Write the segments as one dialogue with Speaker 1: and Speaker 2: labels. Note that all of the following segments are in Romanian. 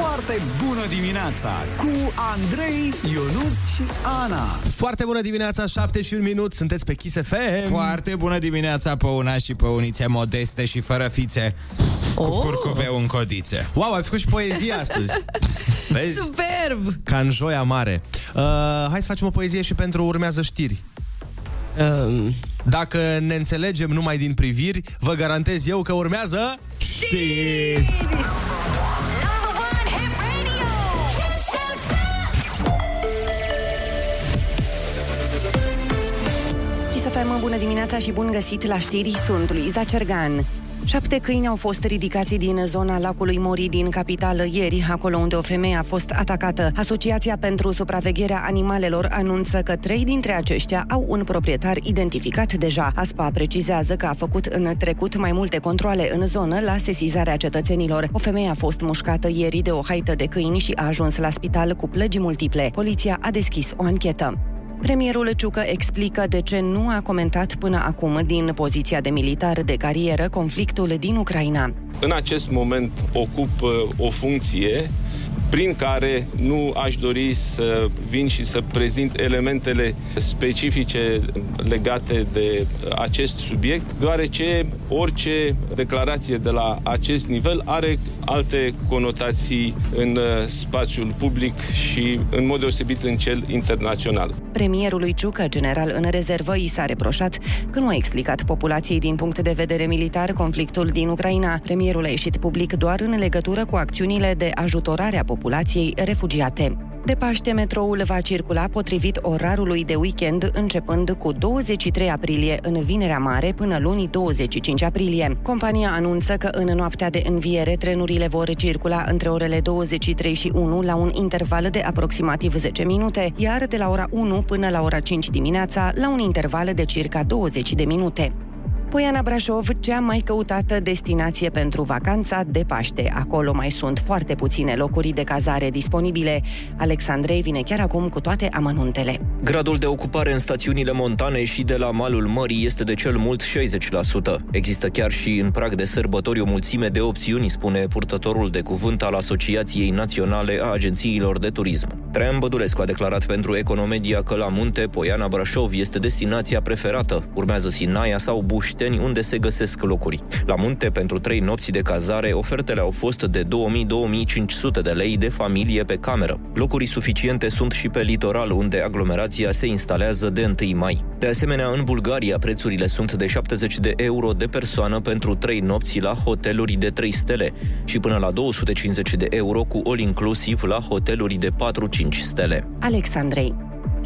Speaker 1: Foarte bună dimineața cu Andrei, Ionus și Ana.
Speaker 2: Foarte bună dimineața, 7 și un minut, sunteți pe Kiss FM.
Speaker 3: Foarte bună dimineața pe una și pe unițe modeste și fără fițe Cu
Speaker 4: Oh!
Speaker 3: curcubeu în codițe
Speaker 2: Wow, ai făcut și poezie astăzi. Vezi?
Speaker 4: Superb!
Speaker 2: Ca în joia mare. Uh, hai să facem o poezie și pentru urmează știri.
Speaker 4: Um,
Speaker 2: Dacă ne înțelegem numai din priviri, vă garantez eu că urmează știri.
Speaker 5: să fim bună dimineața și bun găsit la știri, sunt Luiza Cergan. Șapte câini au fost ridicați din zona lacului Mori din capitală ieri, acolo unde o femeie a fost atacată. Asociația pentru supravegherea animalelor anunță că trei dintre aceștia au un proprietar identificat deja. ASPA precizează că a făcut în trecut mai multe controle în zonă la sesizarea cetățenilor. O femeie a fost mușcată ieri de o haită de câini și a ajuns la spital cu plăgi multiple. Poliția a deschis o anchetă. Premierul Ciucă explică de ce nu a comentat până acum din poziția de militar de carieră conflictul din Ucraina.
Speaker 6: În acest moment ocup uh, o funcție prin care nu aș dori să vin și să prezint elementele specifice legate de acest subiect, deoarece orice declarație de la acest nivel are alte conotații în uh, spațiul public și în mod deosebit în cel internațional.
Speaker 5: Premierului Ciucă, general în rezervă, i s-a reproșat că nu a explicat populației din punct de vedere militar conflictul din Ucraina. Premierul a ieșit public doar în legătură cu acțiunile de ajutorare a populației refugiate. De Paște, metroul va circula potrivit orarului de weekend, începând cu 23 aprilie în Vinerea Mare până luni 25 aprilie. Compania anunță că în noaptea de înviere trenurile vor circula între orele 23 și 1 la un interval de aproximativ 10 minute, iar de la ora 1 până la ora 5 dimineața la un interval de circa 20 de minute. Poiana Brașov, cea mai căutată destinație pentru vacanța de Paște. Acolo mai sunt foarte puține locuri de cazare disponibile. Alexandrei vine chiar acum cu toate amănuntele.
Speaker 7: Gradul de ocupare în stațiunile montane și de la malul mării este de cel mult 60%. Există chiar și în prag de sărbători o mulțime de opțiuni, spune purtătorul de cuvânt al Asociației Naționale a Agențiilor de Turism. Traian Bădulescu a declarat pentru Economedia că la munte Poiana Brașov este destinația preferată. Urmează Sinaia sau Bușteni, unde se găsesc locuri. La munte, pentru trei nopți de cazare, ofertele au fost de 2000-2500 de lei de familie pe cameră. Locuri suficiente sunt și pe litoral, unde aglomerația se instalează de 1 mai. De asemenea, în Bulgaria, prețurile sunt de 70 de euro de persoană pentru 3 nopți la hoteluri de 3 stele și până la 250 de euro cu all-inclusiv la hoteluri de 4-5 stele.
Speaker 5: Alexandrei.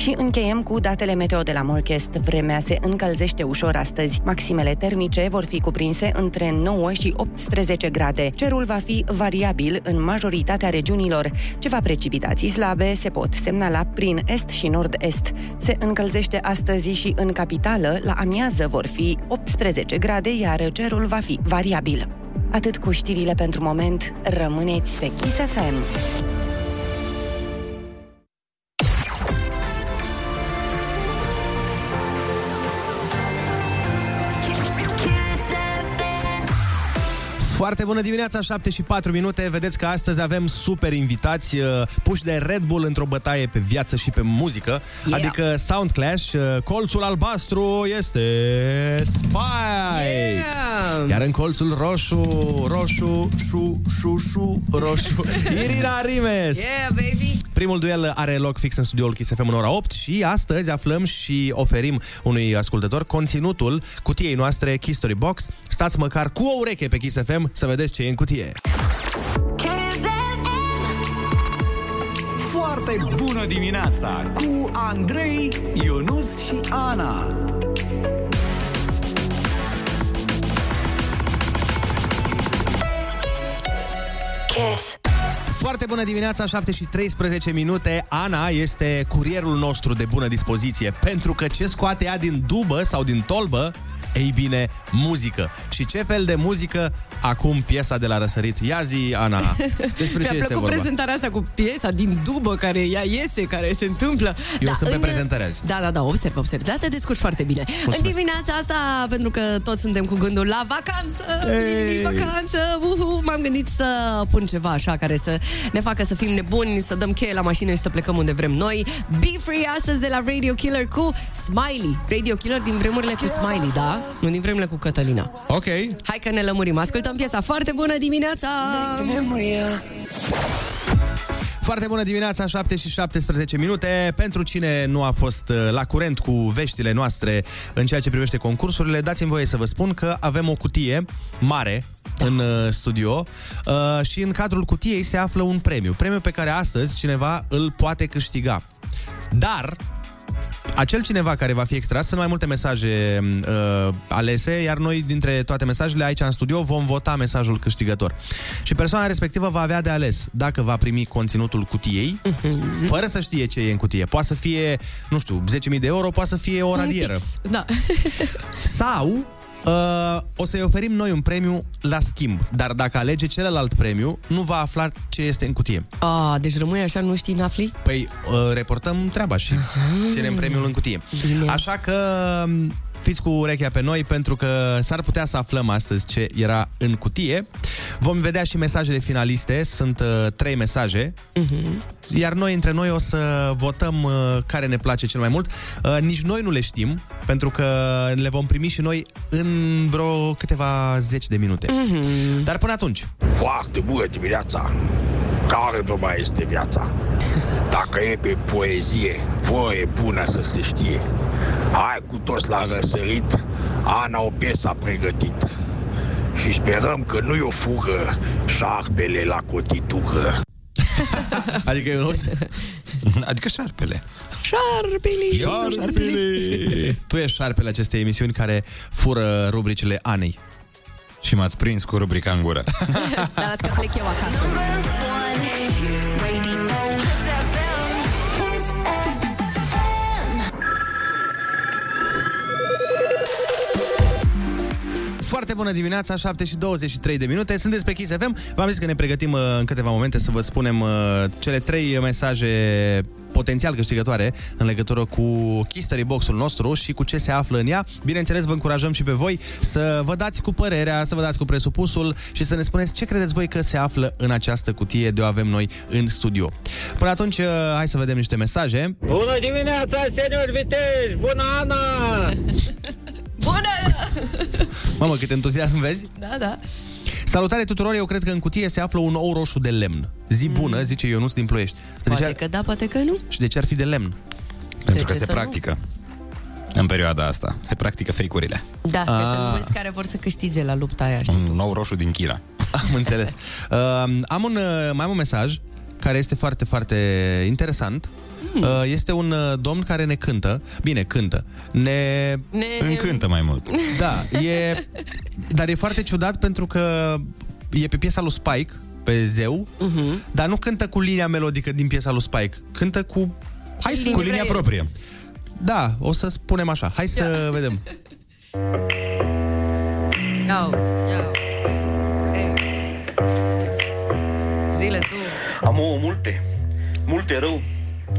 Speaker 5: Și încheiem cu datele meteo de la Morchest. Vremea se încălzește ușor astăzi. Maximele termice vor fi cuprinse între 9 și 18 grade. Cerul va fi variabil în majoritatea regiunilor. Ceva precipitații slabe se pot semnala prin est și nord-est. Se încălzește astăzi și în capitală. La amiază vor fi 18 grade, iar cerul va fi variabil. Atât cu știrile pentru moment. Rămâneți pe Kiss FM.
Speaker 2: Foarte bună dimineața, 7 și 4 minute. Vedeți că astăzi avem super invitați uh, puși de Red Bull într-o bătaie pe viață și pe muzică,
Speaker 4: Yeah.
Speaker 2: adică Sound Clash. Uh, colțul albastru este Spy!
Speaker 4: Yeah!
Speaker 2: Iar în colțul roșu, roșu, șu, șu, șu, roșu, Irina Rimes!
Speaker 4: Yeah, baby!
Speaker 2: Primul duel are loc fix în studioul Kiss FM în ora 8 și astăzi aflăm și oferim unui ascultător conținutul cutiei noastre Kiss Story Box. Stați măcar cu o ureche pe Kiss FM să vedeți ce e în cutie.
Speaker 1: Foarte bună dimineața cu Andrei, Ionus și Ana.
Speaker 2: Foarte bună dimineața, 7 și 13 minute. Ana este curierul nostru de bună dispoziție, pentru că ce scoate ea din dubă sau din tolbă, Ei bine, muzică. Și ce fel de muzică? Acum piesa de la răsărit. Ia zi, Ana, despre
Speaker 4: Mi-a
Speaker 2: ce este
Speaker 4: plăcut
Speaker 2: vorba?
Speaker 4: prezentarea asta cu piesa din dubă care ea iese, care se întâmplă.
Speaker 2: Eu sunt pe prezentare azi.
Speaker 4: Da, da, da, observ, observ. Da, te descurci foarte bine. În dimineața asta, pentru că toți suntem cu gândul la vacanță,
Speaker 2: Ei!
Speaker 4: vacanță, uhu, m-am gândit să pun ceva așa care să ne facă să fim nebuni, să dăm cheie la mașină și să plecăm unde vrem noi. Be Free astăzi de la Radio Killer cu Smiley. Radio Killer din vremurile cu Smiley, da? Nu din vremurile cu Cătălina.
Speaker 2: Ok.
Speaker 4: Hai că ne lămurim. Ascultăm piesa foarte bună dimineața!
Speaker 2: Foarte bună dimineața, 7 și 17 minute. Pentru cine nu a fost uh, la curent cu veștile noastre în ceea ce privește concursurile, dați-mi voie să vă spun că avem o cutie mare da. în uh, studio uh, și în cadrul cutiei se află un premiu. Premiu pe care astăzi cineva îl poate câștiga. Dar acel cineva care va fi extras, sunt mai multe mesaje uh, alese, iar noi dintre toate mesajele aici în studio vom vota mesajul câștigător. Și persoana respectivă va avea de ales dacă va primi conținutul cutiei, uh-huh. fără să știe ce e în cutie. Poate să fie, nu știu, 10.000 de euro, poate să fie o
Speaker 4: Un
Speaker 2: radieră.
Speaker 4: fix, Da.
Speaker 2: Sau uh, o să-i oferim noi un premiu la schimb, dar dacă alege celălalt premiu, nu va afla ce este în cutie.
Speaker 4: A, deci rămâi așa, nu știi, n-afli?
Speaker 2: Păi, uh, reportăm treaba și ținem premiul în cutie.
Speaker 4: Bine.
Speaker 2: Așa că um, fiți cu urechea pe noi pentru că s-ar putea să aflăm astăzi ce era în cutie. Vom vedea și mesajele finaliste, sunt uh, trei mesaje, iar noi între noi o să votăm uh, care ne place cel mai mult. Uh, nici noi nu le știm, pentru că le vom primi și noi în vreo câteva zeci de minute. Dar până atunci,
Speaker 8: Foarte bună dimineața! Care vă mai este viața? Dacă e pe poezie, voie bună să se știe. Hai cu toți la răsărit, Ana o piesă a pregătit. Și sperăm că nu-i o fugă șarpele la cotitură.
Speaker 2: adică eu nu...
Speaker 3: Adică șarpele.
Speaker 4: Șarpeli!
Speaker 3: Eu sunt șarpele.
Speaker 2: Tu ești șarpele acestei emisiuni care fură rubricile Anei.
Speaker 3: Și m-ați prins cu rubrica în gură.
Speaker 4: Dar las că plec eu acasă.
Speaker 2: Foarte bună dimineața, 7 și 23 de minute. Sunteți pe Kiss FM. V-am zis că ne pregătim uh, în câteva momente să vă spunem uh, cele trei mesaje potențial câștigătoare în legătură cu History Box-ul nostru și cu ce se află în ea. Bineînțeles, vă încurajăm și pe voi să vă dați cu părerea, să vă dați cu presupusul și să ne spuneți ce credeți voi că se află în această cutie de o avem noi în studio. Până atunci, uh, hai să vedem niște mesaje.
Speaker 9: Bună dimineața, senior Viteș! Bună, Ana!
Speaker 4: Bună!
Speaker 2: Mamă, cât entuziasm vezi?
Speaker 4: Da, da.
Speaker 2: Salutare tuturor, eu cred că în cutie se află un ou roșu de lemn. Zi bună, zice Ionuț din Ploiești. De
Speaker 4: Poate
Speaker 2: ce ar...
Speaker 4: că da, poate că nu.
Speaker 2: Și de ce ar fi de lemn?
Speaker 3: Pentru că
Speaker 4: ce
Speaker 3: se
Speaker 4: să nu?
Speaker 3: practică. În perioada asta. Se practică fake-urile.
Speaker 4: Da, că
Speaker 2: Ah.
Speaker 4: sunt mulți care vor să câștige la lupta aia, știi?
Speaker 3: Un nou roșu din China.
Speaker 2: Am înțeles. Uh, am un, uh, mai am un mesaj care este foarte, foarte interesant.
Speaker 4: Hmm.
Speaker 2: Uh, este un uh, domn care ne cântă. Bine, cântă. Ne...
Speaker 4: Ne...
Speaker 3: Încântă mai mult.
Speaker 2: Da, e... Dar e foarte ciudat pentru că e pe piesa lui Spike, pe zeu, uh-huh. dar nu cântă cu linia melodică din piesa lui Spike. Cântă cu... Hai să...
Speaker 3: Cu linia proprie.
Speaker 2: Da, o să spunem așa. Hai să vedem.
Speaker 4: Iau, iau. Ei, ei. Zile tu.
Speaker 9: Am ouă multe, multe rău.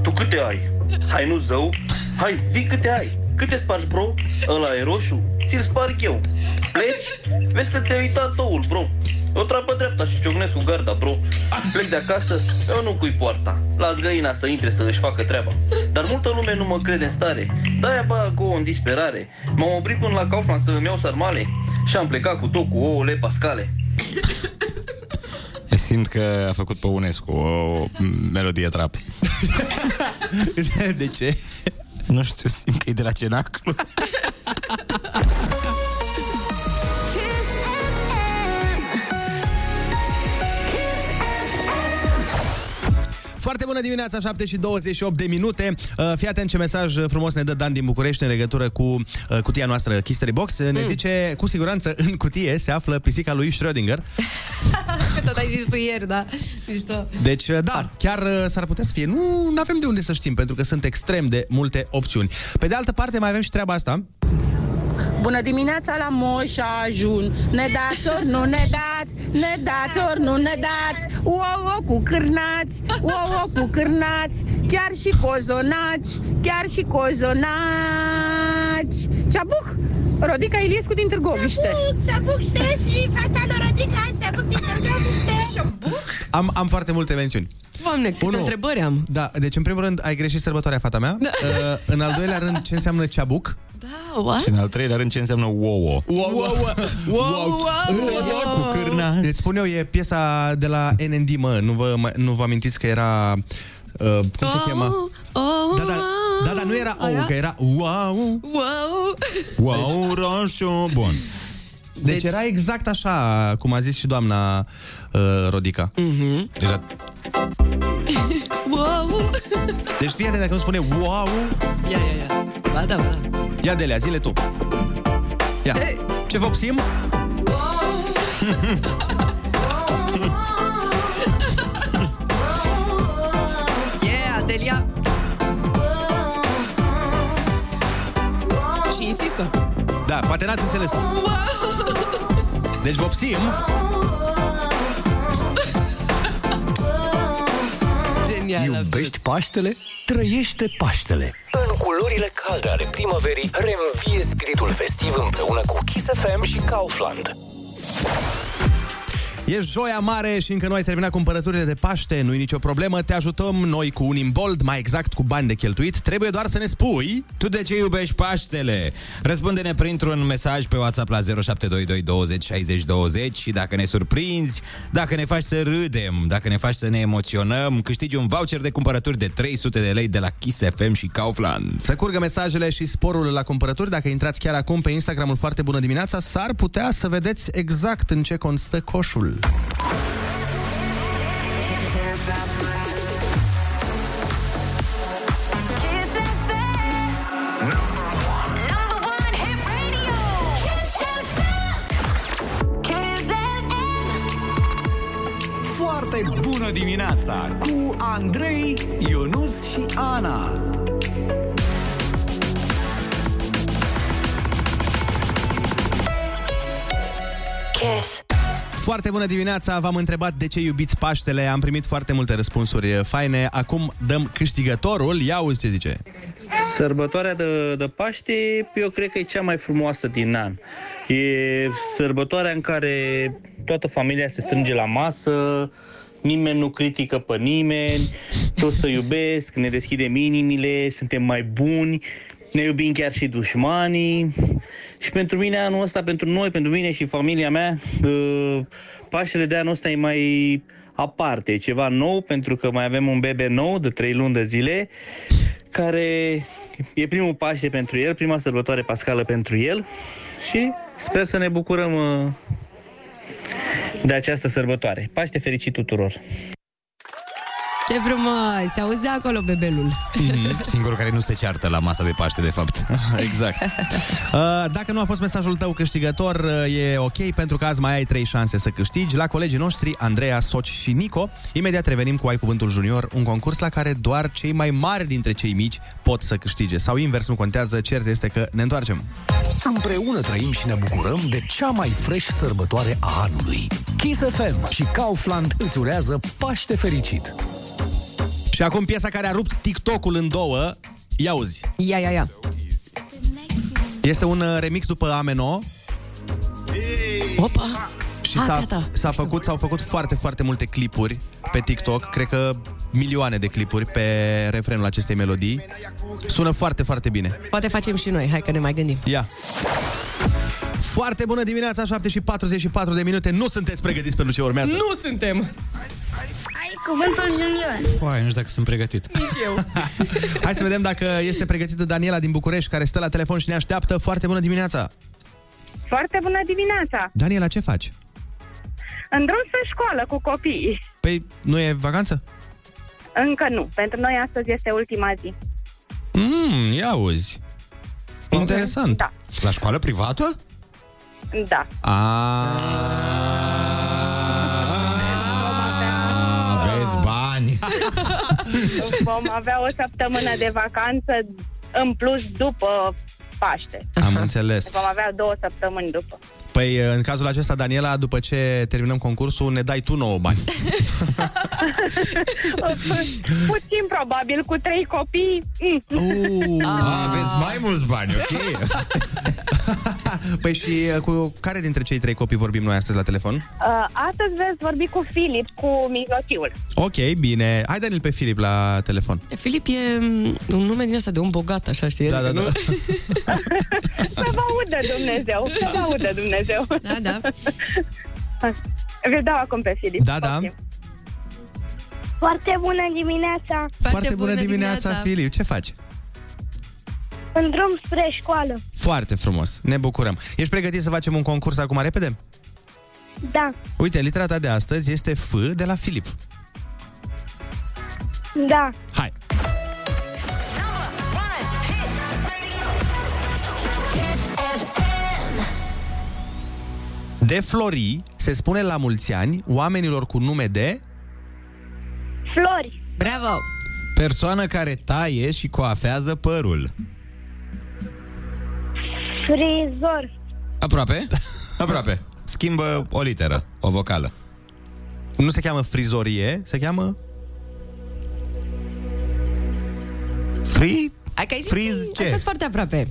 Speaker 9: Tu câte ai? Hai nu zău? Hai, zi câte ai? Câte spargi, bro? Ăla e roșu? Ți-l sparg eu. Pleci? Vezi că te-ai uitat oul, bro. O trapă dreapta și ciocnesc cu garda, bro. Plec de acasă, eu nu cui poarta. Las găina să intre să își facă treaba. Dar multă lume nu mă crede în stare. De-aia bag ouă în disperare. M-am oprit până la Kaufland să îmi iau sarmale. Și am plecat cu tot cu ouăle pascale.
Speaker 3: Simt că a făcut pe UNESCO o melodie trap.
Speaker 2: De ce?
Speaker 3: Nu știu, simt că e de la cenaclu.
Speaker 2: Foarte bună dimineața, 7 și 28 de minute. Uh, Fii atent ce mesaj frumos ne dă Dan din București în legătură cu uh, cutia noastră History Box. Ne zice, cu siguranță, în cutie se află pisica lui Schrödinger.
Speaker 4: Că tot ai zis tu ieri, da? Mișto.
Speaker 2: Deci, uh, da, chiar uh, s-ar putea să fie. Nu avem de unde să știm, pentru că sunt extrem de multe opțiuni. Pe de altă parte, mai avem și treaba asta.
Speaker 10: Bună dimineața la Moș Ajun Ne dați ori nu ne dați Ne dați ori nu ne dați Ouă cu cârnați Ouă cu cârnați Chiar și cozonaci Chiar și cozonaci Ceabuc Rodica Iliescu din Târgoviște Ceabuc, ceabuc Ștefi Fata lui Rodica Ceabuc din Târgoviște
Speaker 2: Am, am foarte multe mențiuni.
Speaker 4: Doamne, câte
Speaker 2: Unu.
Speaker 4: întrebări am.
Speaker 2: Da, deci în primul rând ai greșit sărbătoarea fata mea.
Speaker 4: Da.
Speaker 2: Uh, în al doilea rând, ce înseamnă ceabuc?
Speaker 4: Da, what?
Speaker 3: Și în al treilea rând ce înseamnă ouă.
Speaker 2: Wow, wow,
Speaker 4: Wow, wow,
Speaker 3: Cu cârna.
Speaker 2: Îți spun eu, e piesa de la NND, mă. Nu vă, mai- nu vă amintiți că era... Uh, cum se cheamă?
Speaker 4: Oh,
Speaker 2: Da, da, da, da, nu era
Speaker 4: Aia?
Speaker 2: ou, că era wow.
Speaker 4: Wow.
Speaker 3: Wow, roșu. Bun.
Speaker 2: Deci, deci era exact așa, cum a zis și doamna uh, Rodica.
Speaker 4: Mhm.
Speaker 3: Deja
Speaker 4: Wow.
Speaker 2: Deci fii atent dacă nu spune wow,
Speaker 4: Ia, ia, ia. Ba da, ba.
Speaker 2: ia de zile tu. Ia.
Speaker 4: Ei.
Speaker 2: Ce vopsim?
Speaker 4: Yeah, Delia. Și insistă.
Speaker 2: Da, poate n-ați înțeles. Deci vopsim,
Speaker 4: Genial, absolut.
Speaker 1: Iubești Paștele? Trăiește Paștele. În culorile calde ale primăverii, reînvie spiritul festiv împreună cu Kiss FM și Kaufland.
Speaker 2: E joia mare și încă nu ai terminat cumpărăturile de Paște, nu-i nicio problemă, te ajutăm noi cu un imbold, mai exact cu bani de cheltuit. Trebuie doar să ne spui...
Speaker 3: Tu de ce iubești Paștele? Răspunde-ne printr-un mesaj pe WhatsApp la 0722 20 60 20 și dacă ne surprinzi, dacă ne faci să râdem, dacă ne faci să ne emoționăm, câștigi un voucher de cumpărături de 300 de lei de la Kiss FM și Kaufland.
Speaker 2: Să curgă mesajele și sporul la cumpărături. Dacă intrați chiar acum pe Instagramul Foarte Bună Dimineața, s-ar putea să vedeți exact în ce constă coșul.
Speaker 1: Foarte bună dimineața cu Andrei, Ionus și Ana.
Speaker 2: Foarte bună dimineața, v-am întrebat de ce iubiți Paștele, am primit foarte multe răspunsuri faine. Acum dăm câștigătorul, ia uzi ce zice.
Speaker 11: Sărbătoarea de, de Paște, eu cred că e cea mai frumoasă din an. E sărbătoarea în care toată familia se strânge la masă, nimeni nu critică pe nimeni, toți se iubesc, ne deschidem inimile, suntem mai buni, ne iubim chiar și dușmanii. Și pentru mine anul ăsta, pentru noi, pentru mine și familia mea, uh, Paștele de anul ăsta e mai aparte, e ceva nou, pentru că mai avem un bebe nou de 3 luni de zile, care e primul Paște pentru el, prima sărbătoare pascală pentru el și sper să ne bucurăm uh, de această sărbătoare. Paște fericit tuturor!
Speaker 4: Ce frumos! Se auze acolo bebelul.
Speaker 3: Mm-hmm. Singurul care nu se ceartă la masa de Paște, de fapt.
Speaker 2: exact. Uh, dacă nu a fost mesajul tău câștigător, uh, e ok, pentru că azi mai ai trei șanse să câștigi la colegii noștri, Andreea, Soci și Nico. Imediat revenim cu Ai Cuvântul Junior, un concurs la care doar cei mai mari dintre cei mici pot să câștige. Sau invers, nu contează, cert este că ne întoarcem.
Speaker 1: Împreună trăim și ne bucurăm de cea mai fresh sărbătoare a anului. Kiss FM și Kaufland îți urează Paște fericit!
Speaker 2: Și acum piesa care a rupt TikTok-ul în două, ia uzi.
Speaker 4: Ia, ia, ia.
Speaker 2: Este un uh, remix după Ameno
Speaker 4: Opa!
Speaker 2: și
Speaker 4: Ah,
Speaker 2: s-a,
Speaker 4: gata.
Speaker 2: s-a făcut, s-au făcut foarte, foarte multe clipuri pe TikTok, cred că milioane de clipuri pe refrenul acestei melodii. Sună foarte, foarte bine.
Speaker 4: Poate facem și noi, hai că ne mai gândim.
Speaker 2: Ia. Foarte bună dimineața, 7 și 44 de minute. Nu sunteți pregătiți pentru ce urmează.
Speaker 4: Nu suntem!
Speaker 12: Ai cuvântul junior.
Speaker 3: Foai, nu știu dacă sunt pregătit.
Speaker 4: Nici eu.
Speaker 2: Hai să vedem dacă este pregătită Daniela din București, care stă la telefon și ne așteaptă. Foarte bună dimineața!
Speaker 10: Foarte bună dimineața!
Speaker 2: Daniela, ce faci?
Speaker 10: În drum spre școală cu copiii.
Speaker 2: Păi, nu e vacanță?
Speaker 10: Încă nu. Pentru noi astăzi este ultima zi.
Speaker 2: Mmm, ia uzi. Interesant.
Speaker 10: Da.
Speaker 3: La școală privată?
Speaker 10: Da.
Speaker 2: A.
Speaker 3: Aveți bani.
Speaker 10: Vom avea o săptămână de vacanță în plus după
Speaker 13: Paște.
Speaker 2: Am înțeles.
Speaker 13: Vom avea două săptămâni după.
Speaker 2: Păi, în cazul acesta, Daniela, după ce terminăm concursul, ne dai tu nouă bani.
Speaker 13: Puțin probabil, cu trei copii. Mm.
Speaker 3: Ah, aveți mai mulți bani, ok?
Speaker 2: Păi și uh, cu care dintre cei trei copii vorbim noi astăzi la telefon?
Speaker 13: Uh, astăzi veți vorbi cu Filip, cu mijlociul.
Speaker 2: Ok, bine. Hai, Daniel, pe Filip la telefon.
Speaker 4: Filip e mm, un nume din asta de om bogat, așa, știi?
Speaker 2: Da,
Speaker 4: Adică
Speaker 2: da,
Speaker 4: nu-
Speaker 13: Să vă audă Dumnezeu, să vă audă Dumnezeu.
Speaker 4: Da, da.
Speaker 13: Vi dau acum pe Filip.
Speaker 2: Da, da.
Speaker 13: Ok. Foarte bună dimineața!
Speaker 2: Foarte bună dimineața, Filip. Ce faci?
Speaker 13: În drum spre școală.
Speaker 2: Foarte frumos. Ne bucurăm. Ești pregătit să facem un concurs acum repede?
Speaker 13: Da,
Speaker 2: Uite, litera ta de astăzi este F de la Filip.
Speaker 13: da.
Speaker 2: Hai. De Flori se spune la mulți ani oamenilor cu nume de...
Speaker 13: Flori.
Speaker 4: Bravo!
Speaker 3: Persoană care taie și coafează părul.
Speaker 13: Frizor.
Speaker 3: Aproape? Aproape. Schimbă o literă, o vocală.
Speaker 2: Nu se cheamă frizorie, se cheamă...
Speaker 3: Free?
Speaker 4: Hai că ai zis,
Speaker 3: Friz
Speaker 4: ai
Speaker 3: ce?
Speaker 4: fost foarte aproape.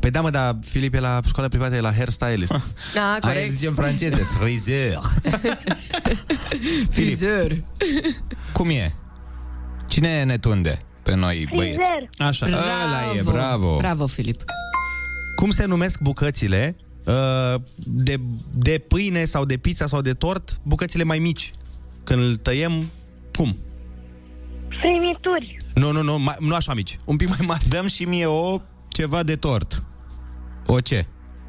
Speaker 2: Păi da, mă, dar Filip e la școală privată, e la hairstylist.
Speaker 4: Da,
Speaker 3: Hai
Speaker 4: corect.
Speaker 3: zice în franceză, frizeur. Filip,
Speaker 4: Frizor.
Speaker 3: cum e? Cine ne tunde pe noi băieți?
Speaker 13: Frizer.
Speaker 2: Așa.
Speaker 3: Ăla e, bravo.
Speaker 4: Bravo, Filip.
Speaker 2: Cum se numesc bucățile uh, de, de pâine sau de pizza sau de tort, bucățile mai mici? Când îl tăiem, cum?
Speaker 13: Primituri.
Speaker 2: Nu, nu, nu, mai, nu așa mici, un pic mai mari.
Speaker 3: Dăm și mie o ceva de tort. O ce?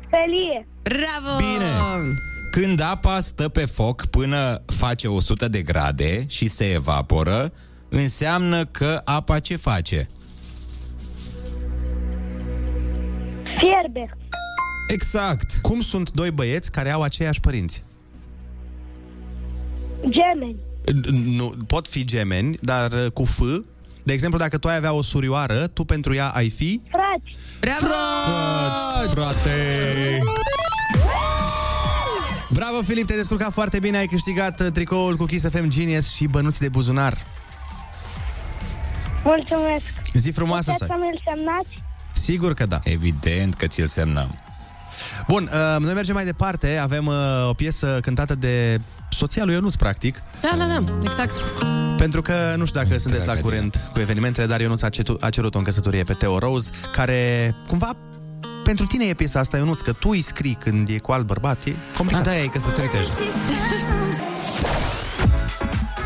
Speaker 13: Felie.
Speaker 4: Bravo!
Speaker 3: Bine. Când apa stă pe foc până face 100 de grade și se evaporă, înseamnă că apa ce face?
Speaker 13: Fierbe.
Speaker 3: Exact.
Speaker 2: Cum sunt doi băieți care au aceiași părinți?
Speaker 13: Gemeni.
Speaker 2: Nu, pot fi gemeni, dar uh, cu F. De exemplu, dacă tu ai avea o surioară, tu pentru ea ai fi...
Speaker 13: Frați.
Speaker 4: Bravo!
Speaker 3: Frate!
Speaker 2: Bravo, Filip, te-ai descurcat foarte bine, ai câștigat uh, tricoul cu Kiss FM Genius și bănuți de buzunar.
Speaker 13: Mulțumesc.
Speaker 2: Zi frumoasă
Speaker 13: Puteți
Speaker 2: să
Speaker 13: să mi-l semnați?
Speaker 2: Sigur că da.
Speaker 3: Evident că ți-l semnăm.
Speaker 2: Bun, uh, noi mergem mai departe. Avem uh, o piesă cântată de soția lui Ionuț, practic.
Speaker 4: Da, da, da, exact.
Speaker 2: Pentru că nu știu dacă sunteți la curent cu evenimentele, dar Ionuț a, cetu- a cerut o căsătorie pe Teo Rose, care cumva pentru tine e piesa asta, Ionuț, că tu îi scrii când e cu alt bărbat, e complicat.
Speaker 3: Ah, da, e căsătorit deja.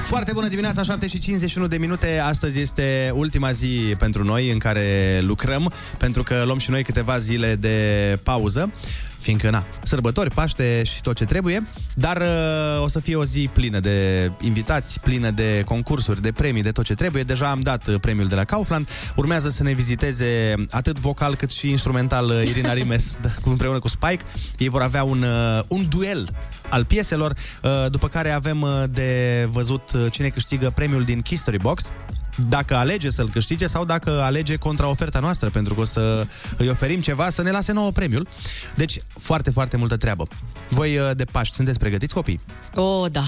Speaker 2: Foarte bună dimineața, 7 și 51 de minute. Astăzi este ultima zi pentru noi în care lucrăm, pentru că luăm și noi câteva zile de pauză, fiindcă, na, sărbători, Paște și tot ce trebuie, dar uh, o să fie o zi plină de invitați, plină de concursuri, de premii, de tot ce trebuie. Deja am dat uh, premiul de la Kaufland. Urmează să ne viziteze atât vocal cât și instrumental uh, Irina Rimes cu- împreună cu Spike. Ei vor avea un, uh, un duel al pieselor, uh, după care avem uh, de văzut uh, cine câștigă premiul din History Box dacă alege să-l câștige sau dacă alege contra oferta noastră, pentru că o să îi oferim ceva să ne lase nouă premiul. Deci, foarte, foarte multă treabă. Voi uh, de Paști sunteți pregătiți, copii?
Speaker 4: Oh, da.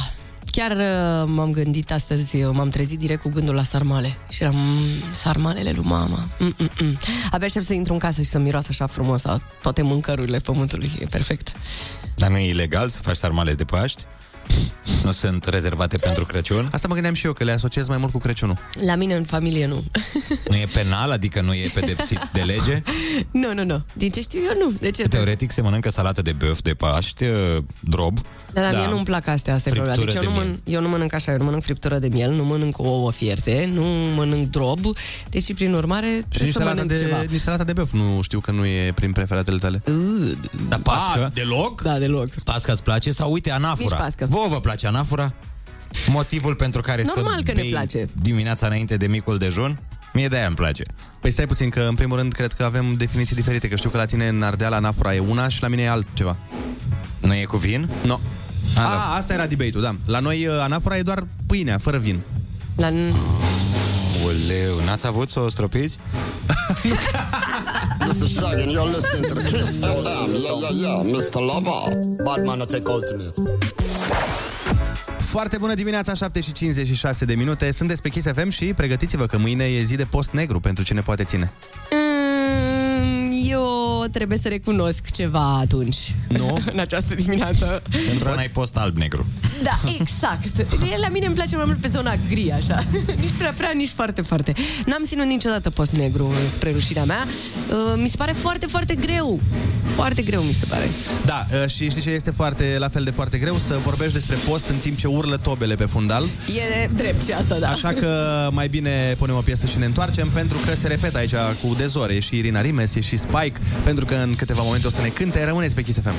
Speaker 4: Chiar uh, m-am gândit astăzi, uh, m-am trezit direct cu gândul la sarmale. Și eram, "Mm, sarmalele lui mama. Mm-mm-mm. Abia aștept să intru în casă și să miroasă așa frumos la toate mâncărurile pământului. E perfect.
Speaker 3: Dar nu e ilegal să faci sarmale de Paști? Nu sunt rezervate pentru Crăciun?
Speaker 2: Asta mă gândeam și eu, că le asociez mai mult cu Crăciunul.
Speaker 4: La mine în familie nu.
Speaker 3: Nu e penal, adică nu e pedepsit de lege?
Speaker 4: nu, nu, nu. Din ce știu eu, nu. De ce?
Speaker 3: Teoretic se mănâncă salată de băf de Paști, uh, drob.
Speaker 4: Da, dar da. mie nu-mi plac astea, asta e problema. Deci
Speaker 3: Friptură
Speaker 4: eu nu,
Speaker 3: de
Speaker 4: mănânc, eu nu mănânc așa, eu nu mănânc friptură de miel, nu mănânc ouă fierte, nu mănânc drob, deci prin urmare
Speaker 2: Și
Speaker 4: trebuie
Speaker 2: nici
Speaker 4: să
Speaker 2: salata,
Speaker 4: mănânc
Speaker 2: de,
Speaker 4: ceva.
Speaker 2: nici salata de băf nu știu că nu e prin preferatele tale.
Speaker 4: Uh,
Speaker 3: Dar pască?
Speaker 2: A, deloc?
Speaker 4: Da, deloc.
Speaker 3: Pasca îți place? Sau uite, anafura.
Speaker 4: Nici pască.
Speaker 3: Vouă vă place anafura? Motivul pentru care
Speaker 4: Normal
Speaker 3: să
Speaker 4: că ne
Speaker 3: bei
Speaker 4: place.
Speaker 3: dimineața înainte de micul dejun? Mie de-aia îmi place.
Speaker 2: Păi stai puțin, că în primul rând cred că avem definiții diferite, că știu că la tine în Ardeal anafora e una și la mine e altceva.
Speaker 3: Nu e cu vin?
Speaker 2: Nu. No.
Speaker 3: A,
Speaker 2: A, asta era debate-ul, da. La noi uh, anafora e doar pâinea, fără vin.
Speaker 4: La...
Speaker 3: Oleu, n-ați avut să o stropiți?
Speaker 14: This is Shaggy and you're listening to the Kiss FM. Yeah, yeah, yeah, Mr. Lover. Bad man, I take ultimate.
Speaker 2: Foarte bună dimineața, 7 și 56 de minute. Sunteți pe Kiss FM și pregătiți-vă că mâine e zi de post negru pentru cine poate ține.
Speaker 4: Mm, Eu trebuie să recunosc ceva atunci.
Speaker 2: Nu?
Speaker 4: În această dimineață.
Speaker 3: Pentru un ai post alb-negru.
Speaker 4: Da, exact. E, La mine îmi place mai mult pe zona gri, așa. Nici prea prea, nici foarte, foarte. N-am ținut niciodată post negru spre rușinea mea. Uh, Mi se pare foarte, foarte greu. Foarte greu mi se pare.
Speaker 2: Da, uh, și știi ce este foarte, la fel de foarte greu? Să vorbești despre post în timp ce urlă tobele pe fundal.
Speaker 4: E drept și asta, da.
Speaker 2: Așa că mai bine punem o piesă și ne întoarcem Pentru că se repetă aici cu Dezore E și Irina Rimes, e și Spike Pentru că în câteva momente o să ne cânte Rămâneți pe Kiss FM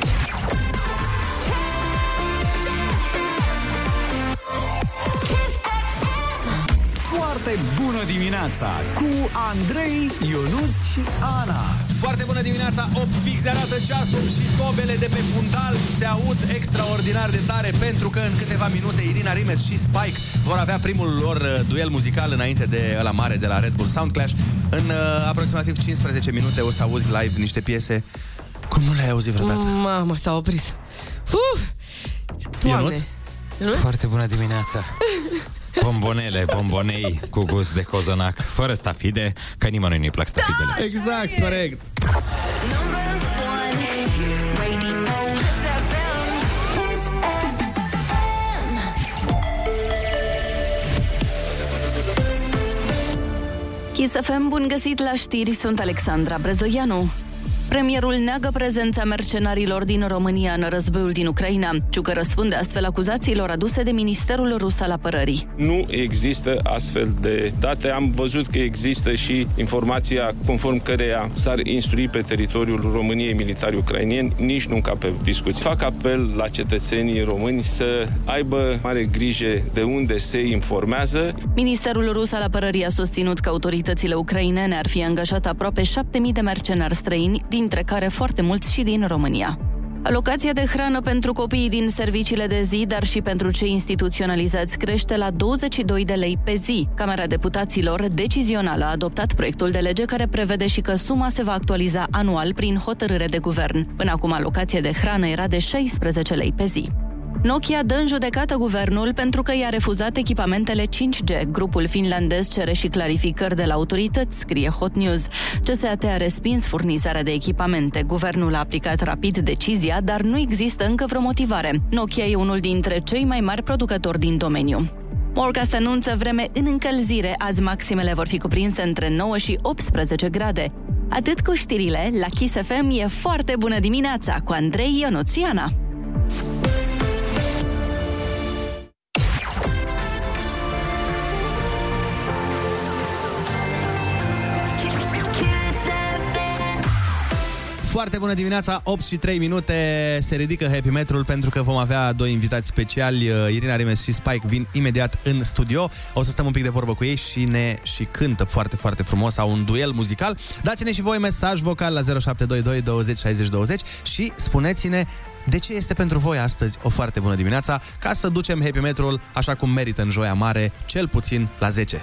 Speaker 15: Foarte bună dimineața cu Andrei, Ionus și Ana.
Speaker 2: Foarte bună dimineața, 8 fix de arată ceasul și tobele de pe fundal se aud extraordinar de tare pentru că în câteva minute Irina Rimes și Spike vor avea primul lor uh, duel muzical înainte de la mare de la Red Bull Sound Clash. În uh, aproximativ 15 minute o să auzi live niște piese cum nu le-ai auzit vreodată.
Speaker 4: Mamă, s-a oprit. Uh! Doamne.
Speaker 3: Foarte bună dimineața! Bombonele, bombonei cu gust de cozonac, fără stafide, că nimănui nu-i plac stafidele.
Speaker 2: Exact, corect.
Speaker 16: Kiss FM, bun găsit la știri, sunt Alexandra Brezoianu. Premierul neagă prezența mercenarilor din România în războiul din Ucraina. Ciucă răspunde astfel acuzațiilor aduse de Ministerul Rus al Apărării.
Speaker 6: Nu există astfel de date. Am văzut că există și informația conform căreia s-ar instrui pe teritoriul României militari ucrainieni, nici nu ca pe discuții. Fac apel la cetățenii români să aibă mare grijă de unde se informează.
Speaker 16: Ministerul Rus al Apărării a susținut că autoritățile ucrainene ar fi angajat aproape 7.000 de mercenari străini, dintre care foarte mulți și din România. Alocația de hrană pentru copiii din serviciile de zi, dar și pentru cei instituționalizați, crește la 22 de lei pe zi. Camera Deputaților decizională a adoptat proiectul de lege care prevede și că suma se va actualiza anual prin hotărâre de guvern. Până acum, alocația de hrană era de 16 lei pe zi. Nokia dă în judecată guvernul pentru că i-a refuzat echipamentele 5G. Grupul finlandez cere și clarificări de la autorități, scrie Hot News. CSAT a respins furnizarea de echipamente. Guvernul a aplicat rapid decizia, dar nu există încă vreo motivare. Nokia e unul dintre cei mai mari producători din domeniu. Morcast anunță vreme în încălzire. Azi maximele vor fi cuprinse între 9 și 18 grade. Atât cu știrile, la Kiss FM e foarte bună dimineața cu Andrei Ionuțiana.
Speaker 2: Foarte bună dimineața, 8 și 3 minute se ridică Happy Metrul pentru că vom avea doi invitați speciali, uh, Irina Rimes și Spike vin imediat în studio. O să stăm un pic de vorbă cu ei și ne și cântă foarte, foarte frumos, au un duel muzical. Dați-ne și voi mesaj vocal la 0722 20 60 20 și spuneți-ne de ce este pentru voi astăzi o foarte bună dimineața, ca să ducem Happy Metrul așa cum merită în Joia Mare, cel puțin la 10.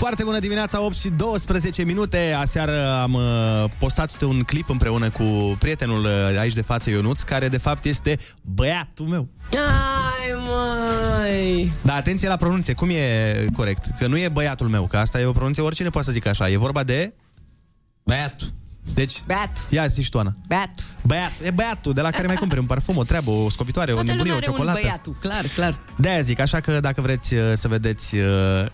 Speaker 2: Foarte bună dimineața, 8 și 12 minute. Aseară am uh, postat un clip împreună cu prietenul uh, aici de față, Ionuț, care de fapt este băiatul meu.
Speaker 4: Ai, măi!
Speaker 2: Da, atenție la pronunție, cum e corect? Că nu e băiatul meu, că asta e o pronunție, oricine poate să zică așa. E vorba de...
Speaker 3: Băiatul.
Speaker 2: Deci,
Speaker 4: Beat.
Speaker 2: ia zici tu, Ana.
Speaker 4: Beat.
Speaker 2: Băiat, e băiatul de la care mai cumperi un parfum, o treabă, o scopitoare,
Speaker 4: Toată
Speaker 2: o nebunie,
Speaker 4: lumea
Speaker 2: o
Speaker 4: are un
Speaker 2: ciocolată.
Speaker 4: băiatul, clar, clar.
Speaker 2: De-aia zic, așa că dacă vreți uh, să vedeți uh,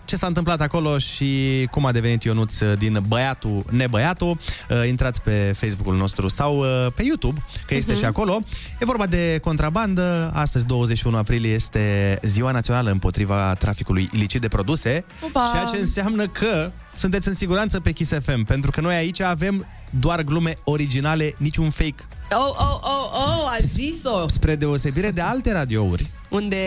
Speaker 2: ce s-a întâmplat acolo și cum a devenit Ionuț uh, din băiatul nebăiatul, uh, intrați pe Facebook-ul nostru sau uh, pe YouTube, că este
Speaker 4: Mhm.
Speaker 2: și acolo. E vorba de contrabandă. Astăzi, 21 aprilie, este Ziua Națională împotriva traficului ilicit de produse,
Speaker 4: Opa!
Speaker 2: ceea ce înseamnă că sunteți în siguranță pe Kiss FM, pentru că noi aici avem doar glume originale, niciun fake.
Speaker 4: Oh, oh, oh, oh, a zis-o!
Speaker 2: Spre deosebire de alte radiouri.
Speaker 4: Unde,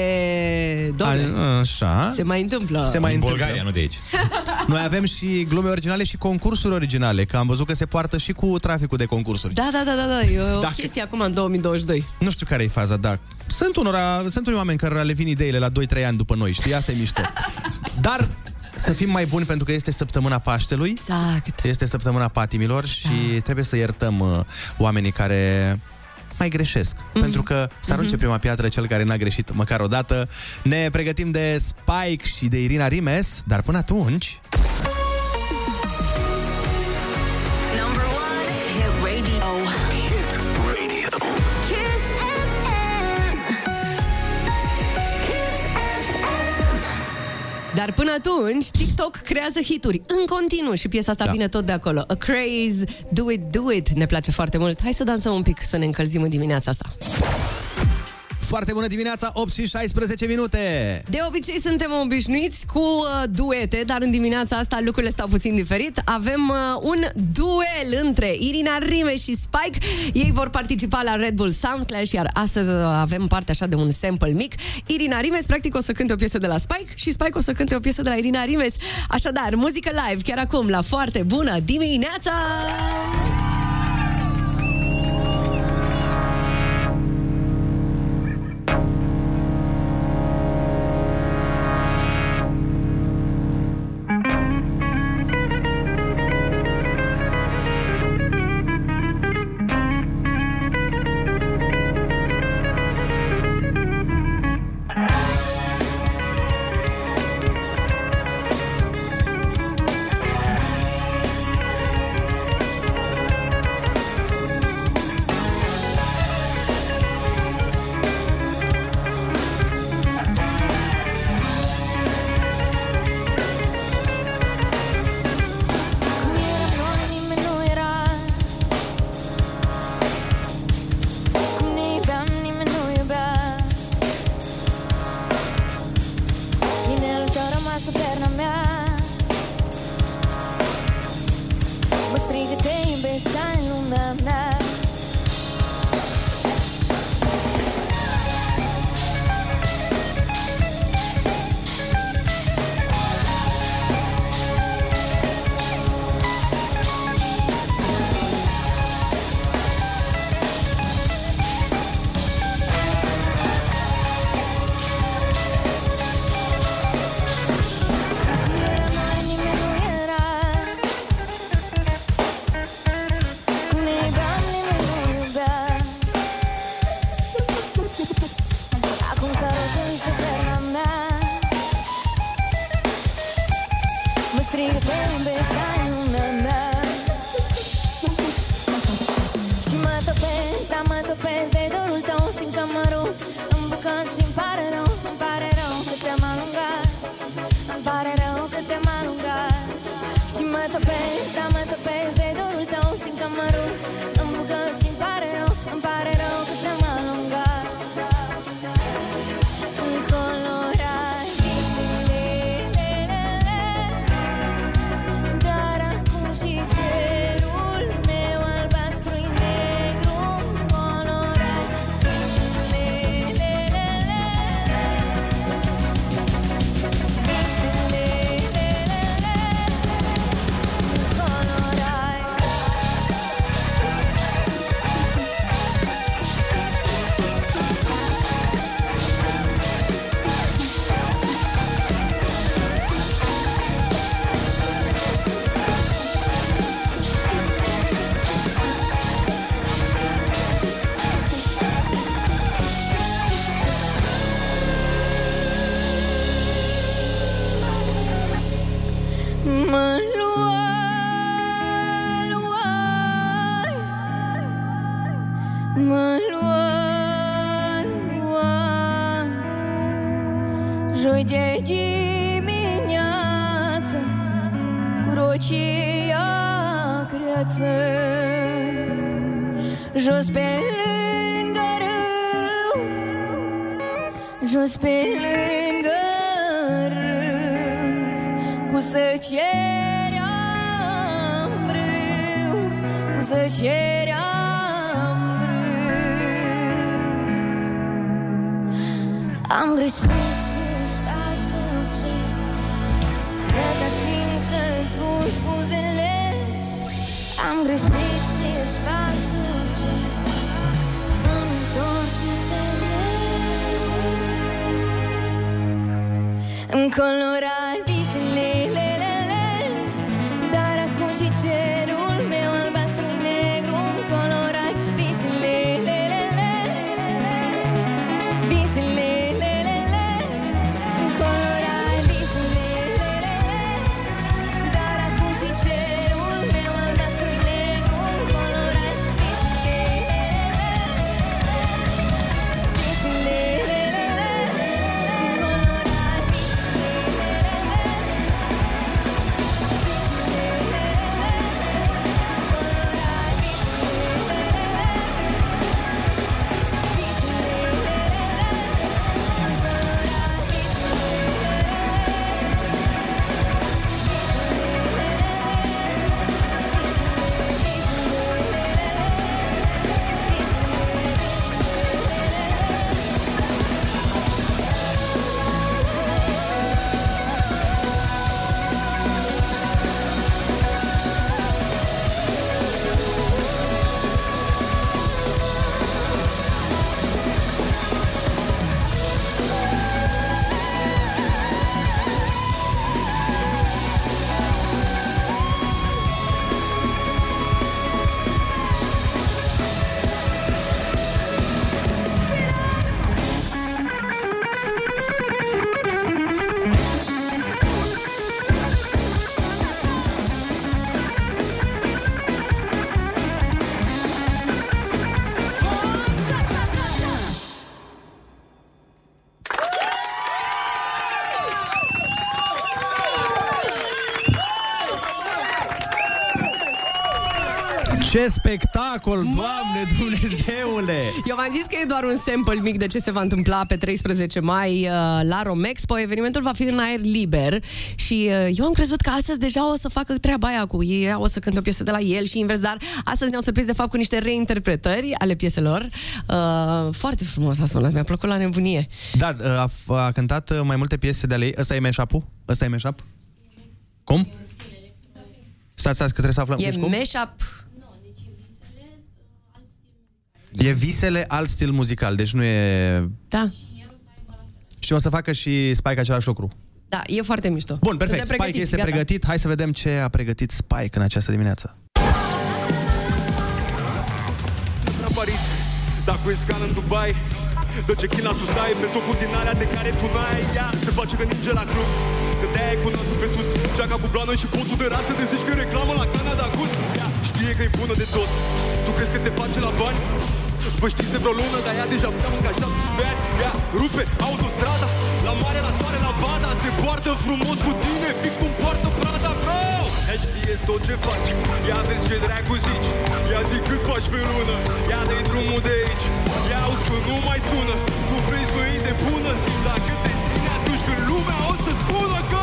Speaker 4: doamne,
Speaker 2: A, așa.
Speaker 4: se mai întâmplă.
Speaker 2: Se mai
Speaker 3: Din
Speaker 2: întâmplă.
Speaker 3: Bulgaria, nu de aici.
Speaker 2: Noi avem și glume originale și concursuri originale, că am văzut că se poartă și cu traficul de concursuri.
Speaker 4: Da, da, da, da, da. E o
Speaker 2: Dacă-
Speaker 4: chestie acum în 2022.
Speaker 2: Nu știu care e faza, da. Sunt unora, sunt unii oameni care le vin ideile la 2-3 ani după noi, știi? Asta e mișto. Dar să fim mai buni pentru că este săptămâna Paștelui.
Speaker 4: Exact.
Speaker 2: Este săptămâna patimilor și da. trebuie să iertăm uh, oamenii care mai greșesc. Mm. Pentru că să arunce
Speaker 4: Mhm.
Speaker 2: prima piatră cel care n-a greșit măcar o dată. Ne pregătim de Spike și de Irina Rimes, dar până atunci...
Speaker 4: Dar până atunci, TikTok creează hituri în continuu și piesa asta
Speaker 2: Da.
Speaker 4: da. vine tot de acolo. A Craze, Do It, Do It. Ne place foarte mult. Hai să dansăm un pic, să ne încălzim în dimineața asta.
Speaker 2: Foarte bună dimineața, 8 și 16 minute!
Speaker 4: De obicei suntem obișnuiți cu uh, duete, dar în dimineața asta lucrurile stau puțin diferit. Avem uh, un duel între Irina Rime și Spike. Ei vor participa la Red Bull Sound Clash, iar astăzi uh, avem parte așa de un sample mic. Irina Rimes, practic, o să cânte o piesă de la Spike și Spike o să cânte o piesă de la Irina Rimes. Așadar, muzică live, chiar acum, la foarte bună dimineața!
Speaker 17: Mă strigă, te iubesc, stai în lumea mea Și mă topesc, da mă topesc De dorul tău, simt că mă rup. Îmi bucăt și-mi pare rău Îmi pare rău că te-am alungat. Îmi pare rău că te-am alungat. Și mă topesc, da mă topesc De dorul tău, simt că mă rup. Îmi bucăt și-mi pare rău Îmi pare rău că te-am
Speaker 2: Ce spectacol, Doamne Dumnezeule!
Speaker 4: Eu v-am zis că e doar un sample mic de ce se va întâmpla pe 13 mai uh, la Romexpo. Evenimentul va fi în aer liber și uh, eu am crezut că astăzi deja o să facă treaba aia cu ei, o să cânte o piesă de la el și invers, dar astăzi ne-au surprins de fapt cu niște reinterpretări ale pieselor. Uh, foarte frumos a sunat, mi-a plăcut la nebunie.
Speaker 2: Da, a, a cântat uh, mai multe piese de ale ei. Ăsta e mashup-ul? Ăsta e mashup? Cum? Stați, stați, că trebuie să aflăm.
Speaker 4: E
Speaker 2: Deci cum?
Speaker 4: mashup
Speaker 2: E visele alt stil muzical, deci nu e...
Speaker 4: Da.
Speaker 2: Și o să facă și Spike același lucru.
Speaker 4: Da, e foarte mișto.
Speaker 2: Bun, perfect.
Speaker 4: Suntem
Speaker 2: Spike este
Speaker 4: gata.
Speaker 2: pregătit. Hai să vedem ce a pregătit Spike în această dimineață.
Speaker 18: la Paris Dar cu escală în Dubai Dă ce china sus ai Pe tocuri din alea de care tu n-ai Ea se face că ninge la club Că de-aia e cu nasul pe sus Ceaca cu blană și potul de rață De zici că e reclamă la cana de gust Ea știe că e bună de tot Tu crezi că te face la bani? Vă știți de vreo lună Dar ea deja putea mânca 17 ani Ea rupe autostrada La mare, la soare, la bada. Se poartă frumos cu tine Fix cum poartă Prada, bro Ea știe tot ce faci Ia vezi ce dracu zici. Ia zi cât faci pe lună Ia dă drumul de aici. Ia auzi că nu mai sună Tu vrei să iei de bună Zi dacă te ține atunci când lumea o să spună că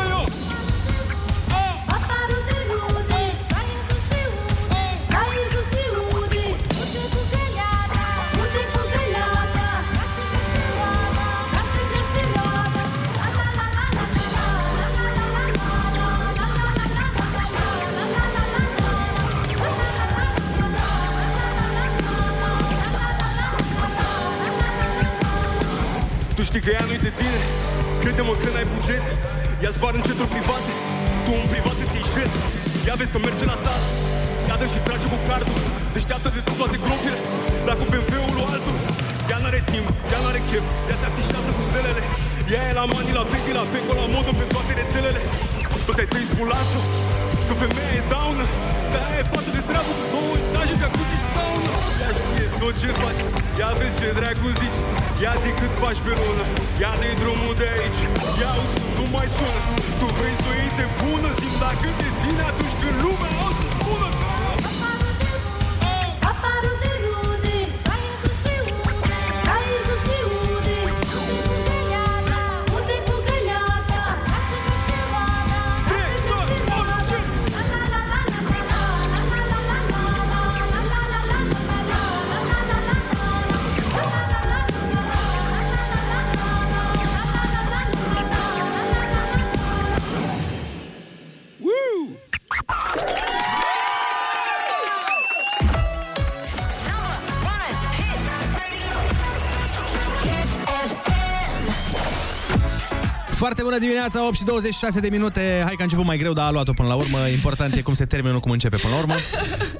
Speaker 18: bună
Speaker 2: dimineața, 8 și 26 de minute. Hai că a început mai greu, dar a luat-o până la urmă. Important e cum se termină, nu cum începe până la urmă.